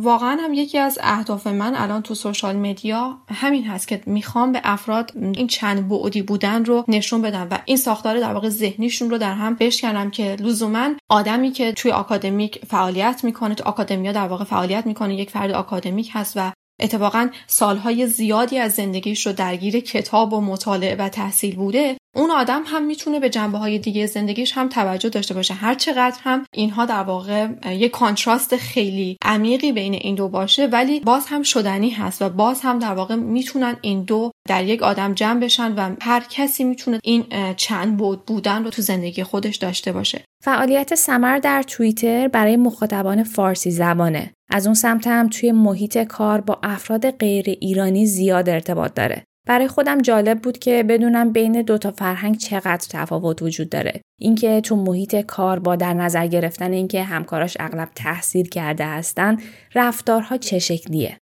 واقعا هم یکی از اهداف من الان تو social media همین هست که می‌خوام به افراد این چند بعدی بودن رو نشون بدم و این ساختار در واقع ذهنیشون رو در هم بشکنم که لزوما آدمی که توی آکادمیک فعالیت می‌کنه تو academia در واقع فعالیت می‌کنه یک فرد آکادمیک هست و اتفاقا سالهای زیادی از زندگیش رو درگیر کتاب و مطالعه و تحصیل بوده. اون آدم هم می‌تونه به جنبه های دیگه زندگیش هم توجه داشته باشه. هر چقدر هم اینها در واقع یه contrast خیلی عمیقی بین این دو باشه ولی باز هم شدنی هست و باز هم در واقع می‌تونن این دو در یک آدم جمع بشن و هر کسی می‌تونه این چند بود بودن رو تو زندگی خودش داشته باشه. فعالیت سمر در توییتر برای مخاطبان فارسی زبانه. از اون سمت هم توی محیط کار با افراد غیر ایرانی زیاد ارتباط داره. برای خودم جالب بود که بدونم بین دو تا فرهنگ چقدر تفاوت وجود داره. اینکه تو محیط کار با در نظر گرفتن اینکه همکاراش اغلب تحصیل کرده هستن رفتارها چه شکلیه؟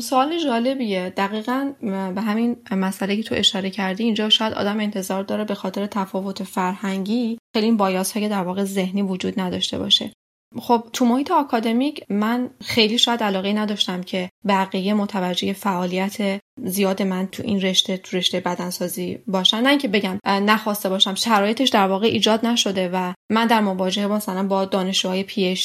سوال جالبیه. دقیقا به همین مسئله که تو اشاره کردی اینجا شاید آدم انتظار داره به خاطر تفاوت فرهنگی خیلی این بایاس که در واقع ذهنی وجود نداشته باشه. خب تو محیط آکادمیک من خیلی شاید علاقه نداشتم که بقیه متوجه فعالیت زیاد من تو این رشته تو رشته بدنسازی باشن نه اینکه بگم نخواسته باشم. شرایطش در واقع ایجاد نشده و من در مواجهه مثلا با دانشجوهای پی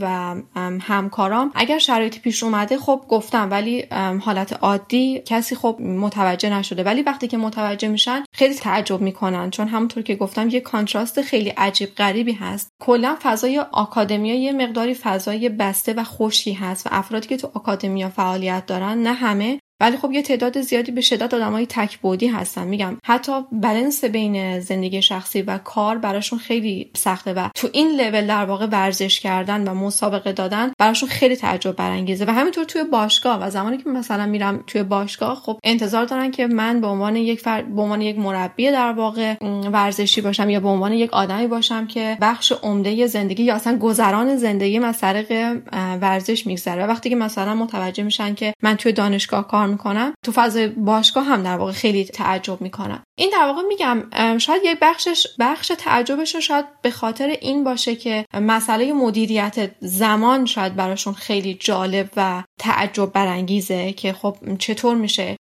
و همکارام. اگر شرایطی پیش اومده خب گفتم ولی حالت عادی کسی خب متوجه نشده. ولی وقتی که متوجه میشن خیلی تعجب می‌کنن. چون همونطور که گفتم یه contrast خیلی عجیب غریبی هست. کلا فضای academia یه مقداری فضای بسته و خشکی هست و افرادی که تو academia فعالیت دارن نه همه ولی خب یه تعداد زیادی به شدت آدمای تک‌بعدی هستن. میگم حتی بلنس بین زندگی شخصی و کار براشون خیلی سخته و تو این لول در واقع ورزش کردن و مسابقه دادن براشون خیلی تعجب برانگیزه. و همینطور توی باشگاه و زمانی که مثلا میرم توی باشگاه خب انتظار دارن که من به عنوان یک فر... به عنوان یک مربی در واقع ورزشی باشم یا به عنوان یک آدمی باشم که بخش عمده زندگی یا اصلا گذران زندگی از ورزش میگذره. وقتی که مثلا متوجه میشن که من توی دانشگاه کار می‌کنم تو فضای باشگاه هم در واقع خیلی تعجب می‌کنم این در واقع میگم شاید یک بخشش بخش تعجبشون شاید به خاطر این باشه که مسئله مدیریت زمان شاید براشون خیلی جالب و تعجب برانگیزه که خب چطور میشه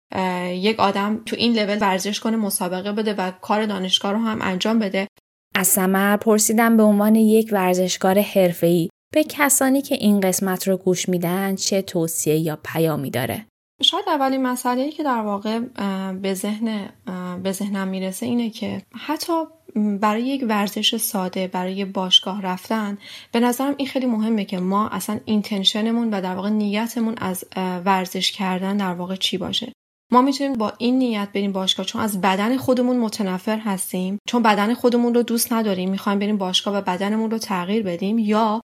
یک آدم تو این لول ورزش کنه مسابقه بده و کار دانشگاه رو هم انجام بده. از سمر پرسیدم به عنوان یک ورزشکار حرفه‌ای به کسانی که این قسمت رو گوش میدن چه توصیه یا پیامی داره؟ شاید اولین مسئله که در واقع به ذهن به ذهنم می‌رسه اینه که حتی برای یک ورزش ساده برای باشگاه رفتن به نظرم این خیلی مهمه که ما اصلا اینتنشنمون و در واقع نیتمون از ورزش کردن در واقع چی باشه. ما می‌تونیم با این نیت بریم باشگاه چون از بدن خودمون متنفر هستیم چون بدن خودمون رو دوست نداریم می‌خوایم بریم باشگاه و بدنمون رو تغییر بدیم یا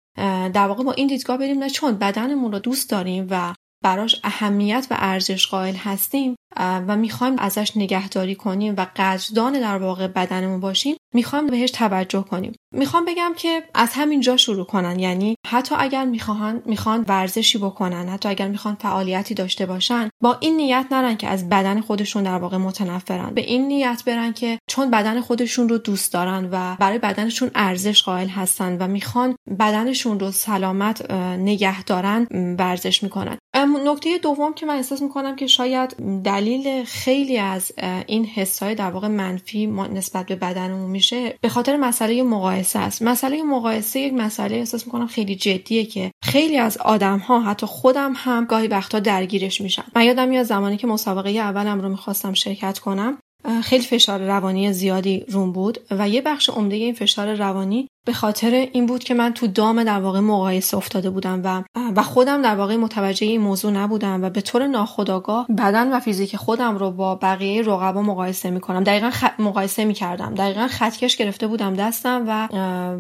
در واقع با این دیدگاه بریم نه چون بدنمون رو دوست داریم و براش اهمیت و ارزش قائل هستیم و می‌خوایم ازش نگهداری کنیم و قدردان در واقع بدنمون باشیم می‌خوایم بهش توجه کنیم. می‌خوام بگم که از همین جا شروع کنن. یعنی حتی اگر می‌خوان می‌خوان ورزشی بکنن حتی اگر می‌خوان فعالیتی داشته باشن با این نیت نرن که از بدن خودشون در واقع متنفرن. به این نیت برن که چون بدن خودشون رو دوست دارن و برای بدنشون ارزش قائل هستن و می‌خوان بدنشون رو سلامت نگه دارن ورزش می‌کنن. نکته دوم که من احساس می‌کنم که شاید دلیل خیلی از این حسای در واقع منفی نسبت به بدنمون میشه به خاطر مسئله مقایسه است. مسئله مقایسه یک مسئله احساس می‌کنم خیلی جدیه که خیلی از آدم ها حتی خودم هم گاهی وقتا درگیرش میشن. من یادم میاد زمانی که مسابقه اولم رو می‌خواستم شرکت کنم خیلی فشار روانی زیادی روم بود و یه بخش عمده این فشار روانی به خاطر این بود که من تو دام در واقع مقایسه افتاده بودم و و خودم در واقع متوجه این موضوع نبودم و به طور ناخودآگاه بدن و فیزیک خودم رو با بقیه رقبا مقایسه می‌کنم. دقیقا خ... مقایسه می‌کردم. دقیقا خطکش گرفته بودم دستم و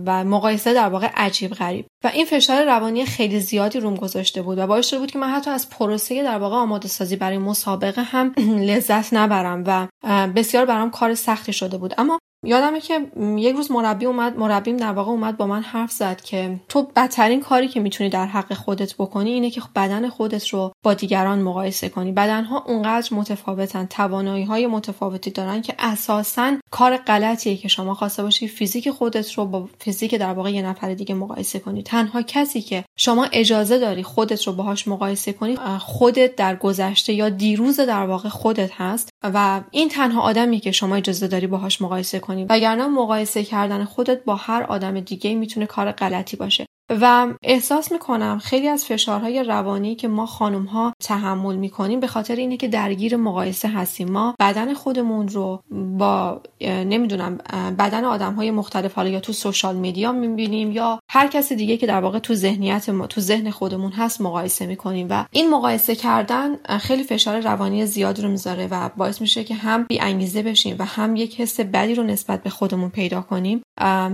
و مقایسه در واقع عجیب غریب. و این فشار روانی خیلی زیادی روم گذاشته بود و باعث شده بود که من حتی از پروسه در واقع آماده سازی برای مسابقه هم لذت نبرم و بسیار برام کار سختی شده بود. اما یادمه که یک روز مربی اومد مربیم در واقع اومد با من حرف زد که تو بدترین کاری که می‌تونی در حق خودت بکنی اینه که بدن خودت رو با دیگران مقایسه کنی. بدنها اونقدر متفاوتن توانایی های متفاوتی دارن که اساسا کار غلطیه که شما خواسته باشی فیزیک خودت رو با فیزیک در واقع یه نفر دیگه مقایسه کنی. تنها کسی که شما اجازه داری خودت رو باهاش مقایسه کنی خودت در گذشته یا دیروز در واقع خودت هست. و این تنها آدمی که شما اجازه داری باهاش مقایسه کنی. وگرنه مقایسه کردن خودت با هر آدم دیگه می‌تونه کار غلطی باشه. و احساس می‌کنم خیلی از فشارهای روانی که ما خانم ها تحمل می‌کنیم به خاطر اینه که درگیر مقایسه هستیم. ما بدن خودمون رو با نمی‌دونم بدن آدم های مختلف حالا یا تو سوشال میدیا می‌بینیم یا هر کسی دیگه که در واقع تو ذهنیت ما تو ذهن خودمون هست مقایسه می‌کنیم و این مقایسه کردن خیلی فشار روانی زیاد رو می‌ذاره و باعث میشه که هم بی انگیزه بشیم و هم یک حس بدی رو نسبت به خودمون پیدا کنیم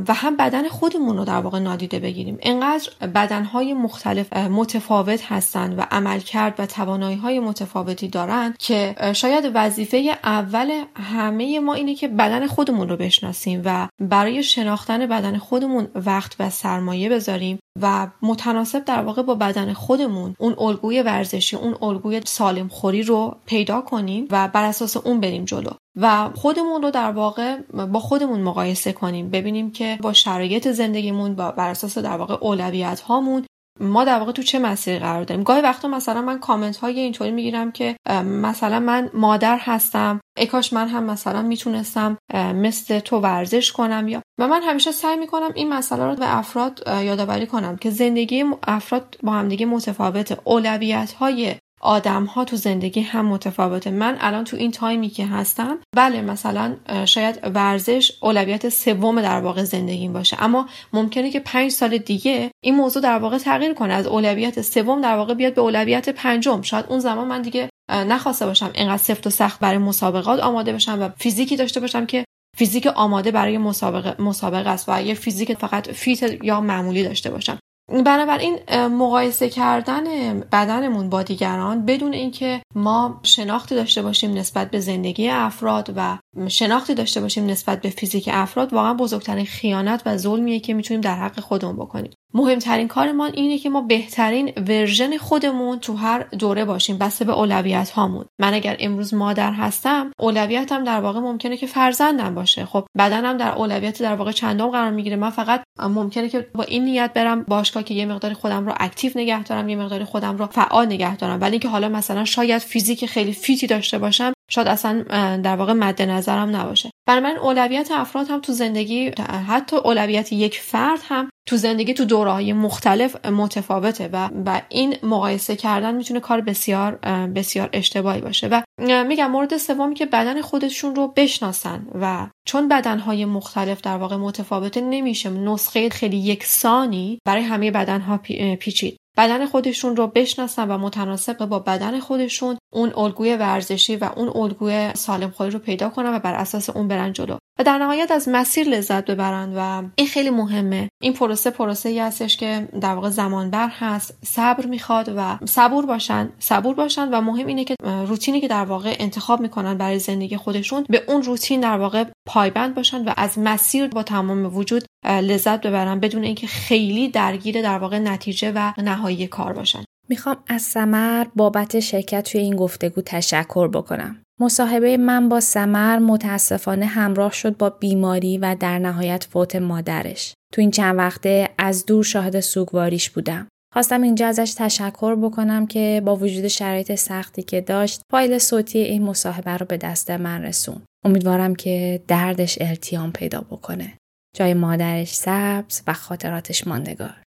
و هم بدن خودمون رو در واقع نادیده بگیریم. انقدر بدنهای مختلف متفاوت هستند و عملکرد و توانایی های متفاوتی دارند که شاید وظیفه اول همه ما اینه که بدن خودمون رو بشناسیم و برای شناختن بدن خودمون وقت و سرمایه بذاریم. و متناسب در واقع با بدن خودمون اون الگوی ورزشی اون الگوی سالم خوری رو پیدا کنیم و بر اساس اون بریم جلو. و خودمون رو در واقع با خودمون مقایسه کنیم ببینیم که با شرایط زندگیمون با بر اساس در واقع اولویت هامون ما در واقع تو چه مسیری قرار داریم؟ گاهی وقتا مثلا من کامنت های اینطوری می‌گیرم که مثلا من مادر هستم اکاش من هم مثلا می‌تونستم مثل تو ورزش کنم یا و من همیشه سعی می‌کنم این مسئله رو به افراد یادآوری کنم که زندگی افراد با همدیگه متفاوته. اولویت های آدم ها تو زندگی هم متفاوته. من الان تو این time ی که هستم بله مثلا شاید ورزش اولویت سوم در واقع زندگیم باشه. اما ممکنه که پنج سال دیگه این موضوع در واقع تغییر کنه. از اولویت سوم در واقع بیاد به اولویت پنجم. شاید اون زمان من دیگه نخواسته باشم اینقدر سفت و سخت برای مسابقات آماده بشم و فیزیکی داشته باشم که فیزیک آماده برای مسابقه مسابقه است و یه فیزیک فقط fit یا معمولی داشته باشم. بنابراین مقایسه کردن بدنمون با دیگران بدون اینکه ما شناختی داشته باشیم نسبت به زندگی افراد و شناختی داشته باشیم نسبت به فیزیک افراد واقعا بزرگترین خیانت و ظلمیه که می‌تونیم در حق خودمون بکنیم. مهمترین کارمان اینه که ما بهترین version خودمون تو هر دوره باشیم. بسته به اولویت هامون. من اگر امروز مادر هستم اولویتم در واقع ممکنه که فرزندم باشه. خب بدنم در اولویت در واقع چندم قرار می‌گیره. من فقط ممکنه که با این نیت برم باشگاه که یه مقداری خودم رو active نگه دارم یه مقداری خودم رو فعال نگه دارم. ولی اینکه حالا مثلا شاید فیزیک خیلی fit ی داشته باشم شاید اصلا در واقع مد نظرم نباشه. برای من اولویت افراد هم تو زندگی حتی اولویت یک فرد هم تو زندگی تو دوره مختلف متفاوته و و این مقایسه کردن می‌تونه کار بسیار بسیار اشتباهی باشه. و میگم مورد سومی که بدن خودشون رو بشناسن و چون بدنهای مختلف در واقع متفاوته نمیشه نسخه خیلی یکسانی برای همه بدنها پیچید. بدن خودشون رو بشناسن و متناسب با بدن خودشون اون الگوی ورزشی و اون الگوی سالم خوری رو پیدا کنن و بر اساس اون برن جلو. و در نهایت از مسیر لذت ببرن و این خیلی مهمه. این پروسه پروسه ای هستش که در واقع زمان بر هست. صبر می‌خواد و صبور باشن. صبور باشن و مهم اینه که روتینی که در واقع انتخاب می‌کنن برای زندگی خودشون به اون روتین در واقع پایبند باشن و از مسیر با تمام وجود لذت ببرن بدون اینکه خیلی درگیر در واقع نتیجه و نهایی کار باشن. می‌خوام از سمر بابت شرکت توی این گفتگو تشکر بکنم. مصاحبه من با سمر متاسفانه همراه شد با بیماری و در نهایت فوت مادرش. تو این چند وقته از دور شاهد سوگواریش بودم. خواستم اینجا ازش تشکر بکنم که با وجود شرایط سختی که داشت فایل صوتی این مصاحبه رو به دست من رسون. امیدوارم که دردش التیام پیدا بکنه. جای مادرش سبز و خاطراتش ماندگار.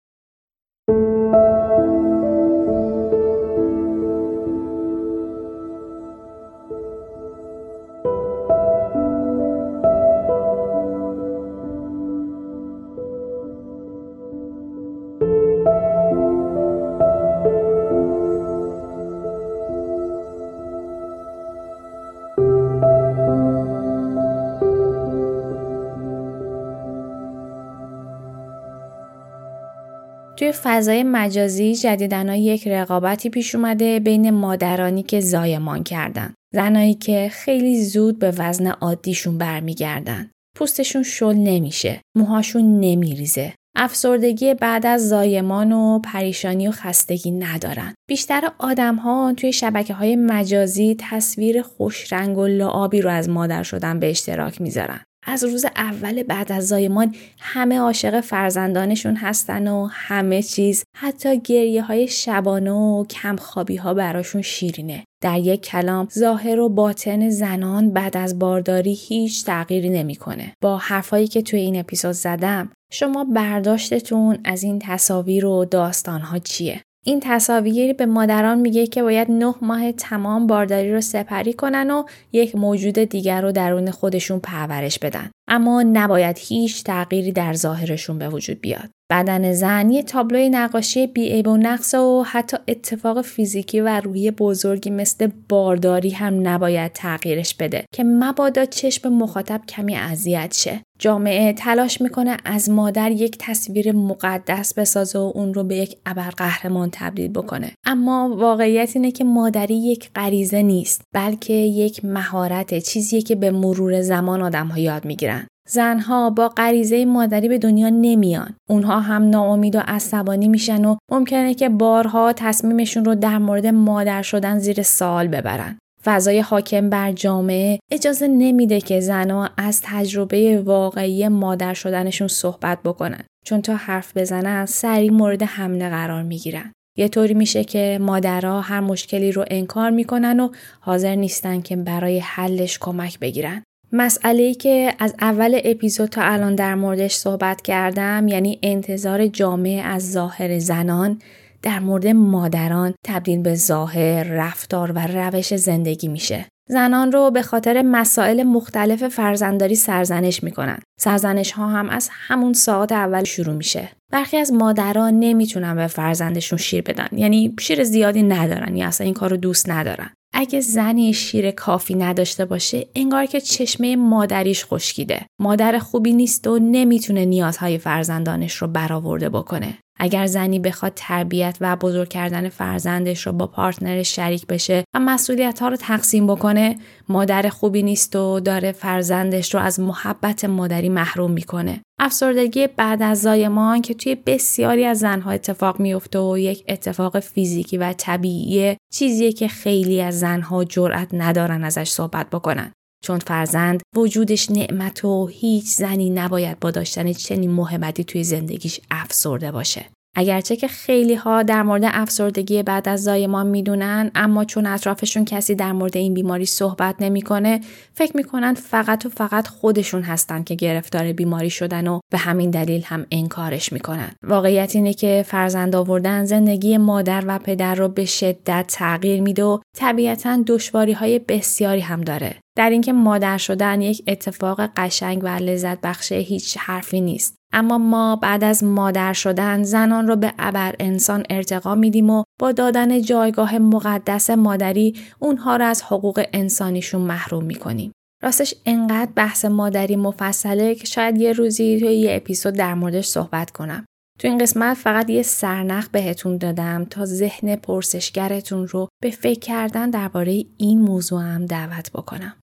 توی فضای مجازی جدیدن یک رقابتی پیش اومده بین مادرانی که زایمان کردن. زنایی که خیلی زود به وزن عادیشون برمیگردن. پوستشون شل نمیشه. موهاشون نمیریزه. افسردگی بعد از زایمان و پریشانی و خستگی ندارن. بیشتر آدم ها توی شبکه های مجازی تصویر خوشرنگ و لعابی رو از مادر شدن به اشتراک می‌ذارن. از روز اول بعد از زایمان همه عاشق فرزندانشون هستن و همه چیز حتی گریه های شبانه و کمخوابی ها براشون شیرینه. در یک کلام ظاهر و باطن زنان بعد از بارداری هیچ تغییری نمی‌کنه. با حرفایی که توی این اپیزود زدم شما برداشتتون از این تصاویر و داستانها چیه؟ این تصاویر به مادران میگه که باید نه ماه تمام بارداری رو سپری کنن و یک موجود دیگر رو درون خودشون پرورش بدن. اما نباید هیچ تغییری در ظاهرشون به وجود بیاد. بدن زن یه تابلوی نقاشی بیعیب و نقص و حتی اتفاق فیزیکی و روحی بزرگی مثل بارداری هم نباید تغییرش بده که مبادا چشم مخاطب کمی اذیت شه. جامعه تلاش می‌کنه از مادر یک تصویر مقدس بسازه و اون رو به یک ابرقهرمان تبدیل بکنه اما واقعیت اینه که مادری یک غریزه نیست بلکه یک مهارت چیزیه که به مرور زمان آدم ها یاد می‌گیرن زنها با غریزه مادری به دنیا نمیان. اونها هم ناامید و عصبانی میشن و ممکنه که بارها تصمیمشون رو در مورد مادر شدن زیر سوال ببرن. فضای حاکم بر جامعه اجازه نمیده که زنها از تجربه واقعی مادر شدنشون صحبت بکنن چون تا حرف بزنن سریع مورد حمله قرار می‌گیرن. یه طوری میشه که مادرها هر مشکلی رو انکار می‌کنن و حاضر نیستن که برای حلش کمک بگیرن. مسئله که از اول اپیزود تا الان در موردش صحبت کردم یعنی انتظار جامعه از ظاهر زنان در مورد مادران تبدیل به ظاهر، رفتار و روش زندگی میشه. زنان رو به خاطر مسائل مختلف فرزنداری سرزنش می‌کنن. سرزنش ها هم از همون ساعت اول شروع میشه. برخی از مادران نمی‌تونن به فرزندشون شیر بدن. یعنی شیر زیادی ندارن یا اصلا این کار رو دوست ندارن. اگه زنی شیر کافی نداشته باشه انگار که چشمه مادریش خشکیده. مادر خوبی نیست و نمی‌تونه نیازهای فرزندانش رو برآورده بکنه. اگر زنی بخواد تربیت و بزرگ کردن فرزندش رو با پارتنرش شریک بشه و مسئولیت ها رو تقسیم بکنه مادر خوبی نیست و داره فرزندش رو از محبت مادری محروم می‌کنه. افسردگی بعد از زایمان که توی بسیاری از زنها اتفاق میفته و یک اتفاق فیزیکی و طبیعیه چیزیه که خیلی از زنها جرأت ندارن ازش صحبت بکنن. چون فرزند وجودش نعمت و هیچ زنی نباید با داشتن چنین محبتی توی زندگیش افسرده باشه. اگرچه که خیلی ها در مورد افسردگی بعد از زایمان می‌دونن اما چون اطرافشون کسی در مورد این بیماری صحبت نمی‌کنه فکر می‌کنن فقط و فقط خودشون هستن که گرفتار بیماری شدن و به همین دلیل هم انکارش می‌کنن. واقعیت اینه که فرزند آوردن زندگی مادر و پدر رو به شدت تغییر میده و طبیعتا دشواری های بسیاری هم داره. در اینکه مادر شدن یک اتفاق قشنگ و لذت بخش هیچ حرفی نیست. اما ما بعد از مادر شدن زنان را به ابر انسان ارتقا میدیم و با دادن جایگاه مقدس مادری اونها را از حقوق انسانیشون محروم می‌کنیم. راستش انقدر بحث مادری مفصله که شاید یه روزی توی یه اپیزود در موردش صحبت کنم. تو این قسمت فقط یه سرنخ بهتون دادم تا ذهن پرسشگرتون رو به فکر کردن درباره این موضوع هم دعوت بکنم.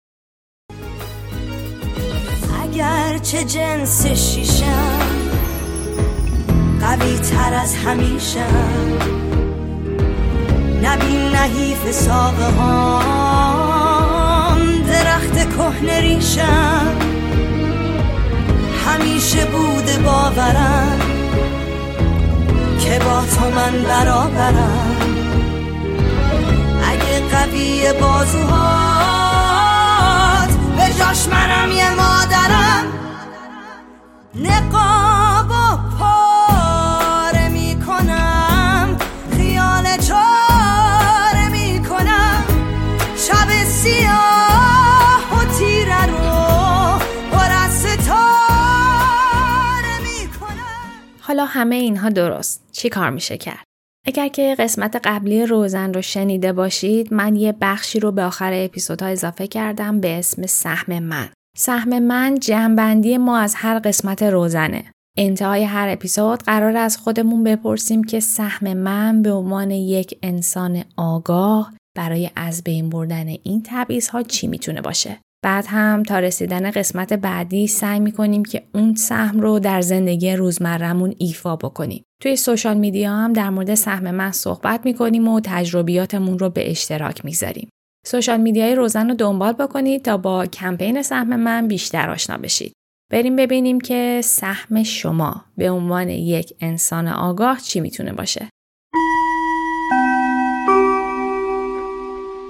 اگر چه جنس شیشم قوی تر از همیشم نبین نحیف ساقه هم درخت کهن ریشم همیشه بوده باورم که با تو من برابرم. اگه قوی بازوهات به جاش منم یه مادرم. نقاب حالا همه اینها درست چی کار میشه کرد؟ اگر که قسمت قبلی روزن رو شنیده باشید من یه بخشی رو به آخر اپیزودها اضافه کردم به اسم سهم من. سهم من جمعبندی ما از هر قسمت روزنه. انتهای هر اپیزود قرار از خودمون بپرسیم که سهم من به عنوان یک انسان آگاه برای از بین بردن این ها چی می‌تونه باشه. بعد هم تا رسیدن قسمت بعدی سعی می‌کنیم که اون سهم رو در زندگی روزمرهمون ایفا بکنیم. توی سوشال میدیا هم در مورد سهم من صحبت می‌کنیم و تجربیاتمون رو به اشتراک می‌ذاریم. سوشال میدیای روزن رو دنبال بکنید تا با کمپین سهم من بیشتر آشنا بشید. بریم ببینیم که سهم شما به عنوان یک انسان آگاه چی می‌تونه باشه.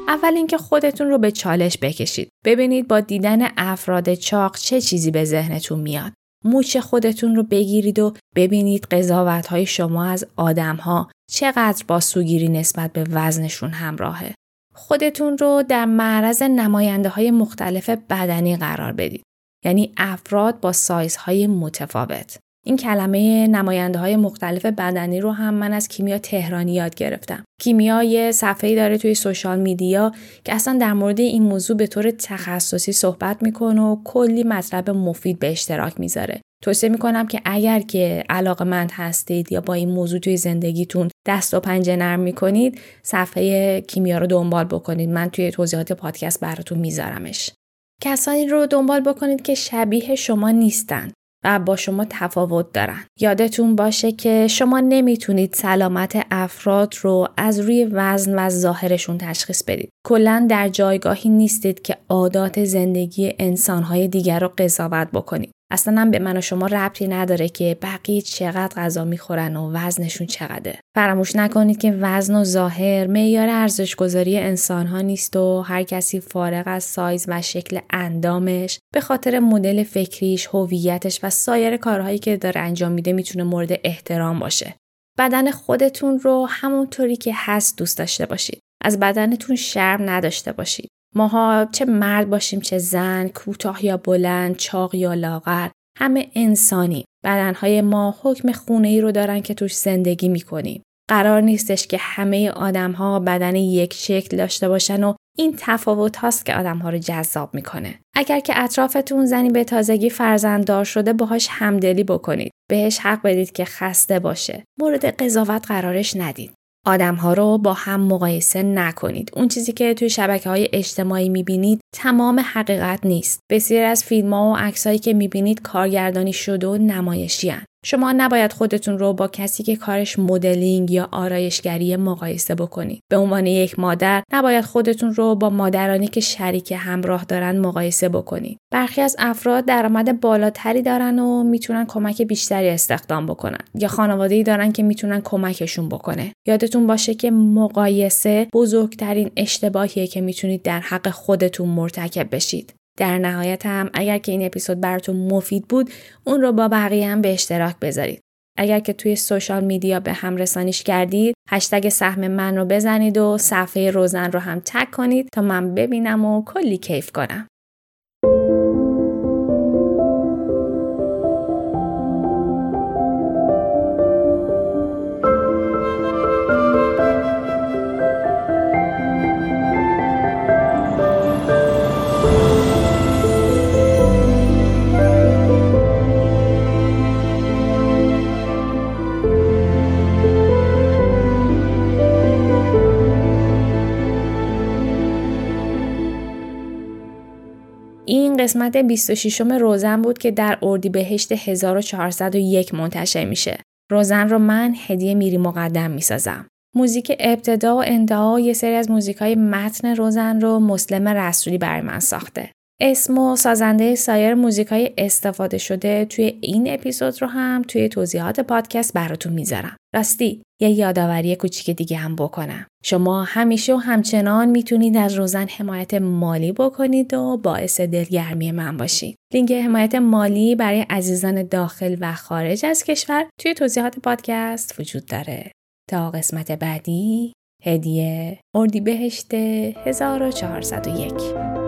اول اینکه خودتون رو به چالش بکشید. ببینید با دیدن افراد چاق چه چیزی به ذهنتون میاد. موچ خودتون رو بگیرید و ببینید قضاوت های شما از آدم ها چقدر با سوگیری نسبت به وزنشون همراهه. خودتون رو در معرض نماینده های مختلف بدنی قرار بدید. یعنی افراد با سایزهای متفاوت. این کلمه نماینده های مختلف بدنی رو هم من از کیمیا تهرانی یاد گرفتم. کیمیا یه صفحه داره توی سوشال میدیا که اصلا در مورد این موضوع به طور تخصصی صحبت می‌کنه و کلی مطلب مفید به اشتراک می‌ذاره. توصیه می‌کنم که اگر که علاقه مند هستید یا با این موضوع توی زندگیتون دست و پنجه نرم می‌کنید صفحه کیمیا رو دنبال بکنید من توی توضیحات پادکست براتون میذارمش کسانی رو دنبال بکنید که شبیه شما نیستند و با شما تفاوت دارن. یادتون باشه که شما نمی‌تونید سلامت افراد رو از روی وزن و ظاهرشون تشخیص بدید. کلا در جایگاهی نیستید که عادات زندگی انسانهای دیگر رو قضاوت بکنید. اصلا هم به من و شما ربطی نداره که بقیه چقدر غذا می‌خورن و وزنشون چقدره. فراموش نکنید که وزن و ظاهر معیار ارزشگذاری انسان ها نیست و هر کسی فارغ از سایز و شکل اندامش به خاطر مدل فکریش هویتش و سایر کارهایی که داره انجام میده می‌تونه مورد احترام باشه. بدن خودتون رو همونطوری که هست دوست داشته باشید. از بدنتون شرم نداشته باشید. ماها چه مرد باشیم چه زن کوتاه یا بلند چاق یا لاغر همه انسانی بدنهای ما حکم خونه ای رو دارن که توش زندگی می‌کنیم قرار نیستش که همه آدم ها بدن یک شکل داشته باشن و این تفاوت هاست که آدم ها رو جذاب می‌کنه. اگر که اطرافتون زنی به تازگی فرزنددار شده باهاش همدلی بکنید. بهش حق بدید که خسته باشه. مورد قضاوت قرارش ندید. آدم ها رو با هم مقایسه نکنید. اون چیزی که توی شبکه های اجتماعی می‌بینید تمام حقیقت نیست. بسیار از فیلم ها و عکسهایی که می‌بینید کارگردانی شده و نمایشی هن. شما نباید خودتون رو با کسی که کارش مدلینگ یا آرایشگری مقایسه بکنید. به عنوان یک مادر نباید خودتون رو با مادرانی که شریک همراه دارن مقایسه بکنید. برخی از افراد درآمد بالاتری دارن و می‌تونن کمک بیشتری استخدام بکنن یا خانواده‌ای دارن که می‌تونن کمکشون بکنه. یادتون باشه که مقایسه بزرگترین اشتباهیه که می‌تونید در حق خودتون مرتکب بشید. در نهایت هم اگر که این اپیزود براتون مفید بود اون رو با بقیه هم به اشتراک بذارید. اگر که توی سوشال میدیا به هم رسانیش کردید هشتگ سهم من رو بزنید و صفحه روزن رو هم تک کنید تا من ببینم و کلی کیف کنم. این قسمت 26 روزن بود که در اردیبهشت 1401 منتشر میشه. روزن رو من هدیه میری مقدم می‌سازم. موزیک ابتدا و انتها یه سری از موزیک های متن روزن رو مسلم رسولی برای من ساخته. اسم و سازنده سایر موزیک های استفاده شده توی این اپیزود رو هم توی توضیحات پادکست براتون می‌ذارم. راستی یه یادآوری کوچیک دیگه هم بکنم. شما همیشه و همچنان می‌تونید از روزن حمایت مالی بکنید و باعث دلگرمی من باشید. لینک حمایت مالی برای عزیزان داخل و خارج از کشور توی توضیحات پادکست وجود داره. تا قسمت بعدی هدیه اردیبهشت 1401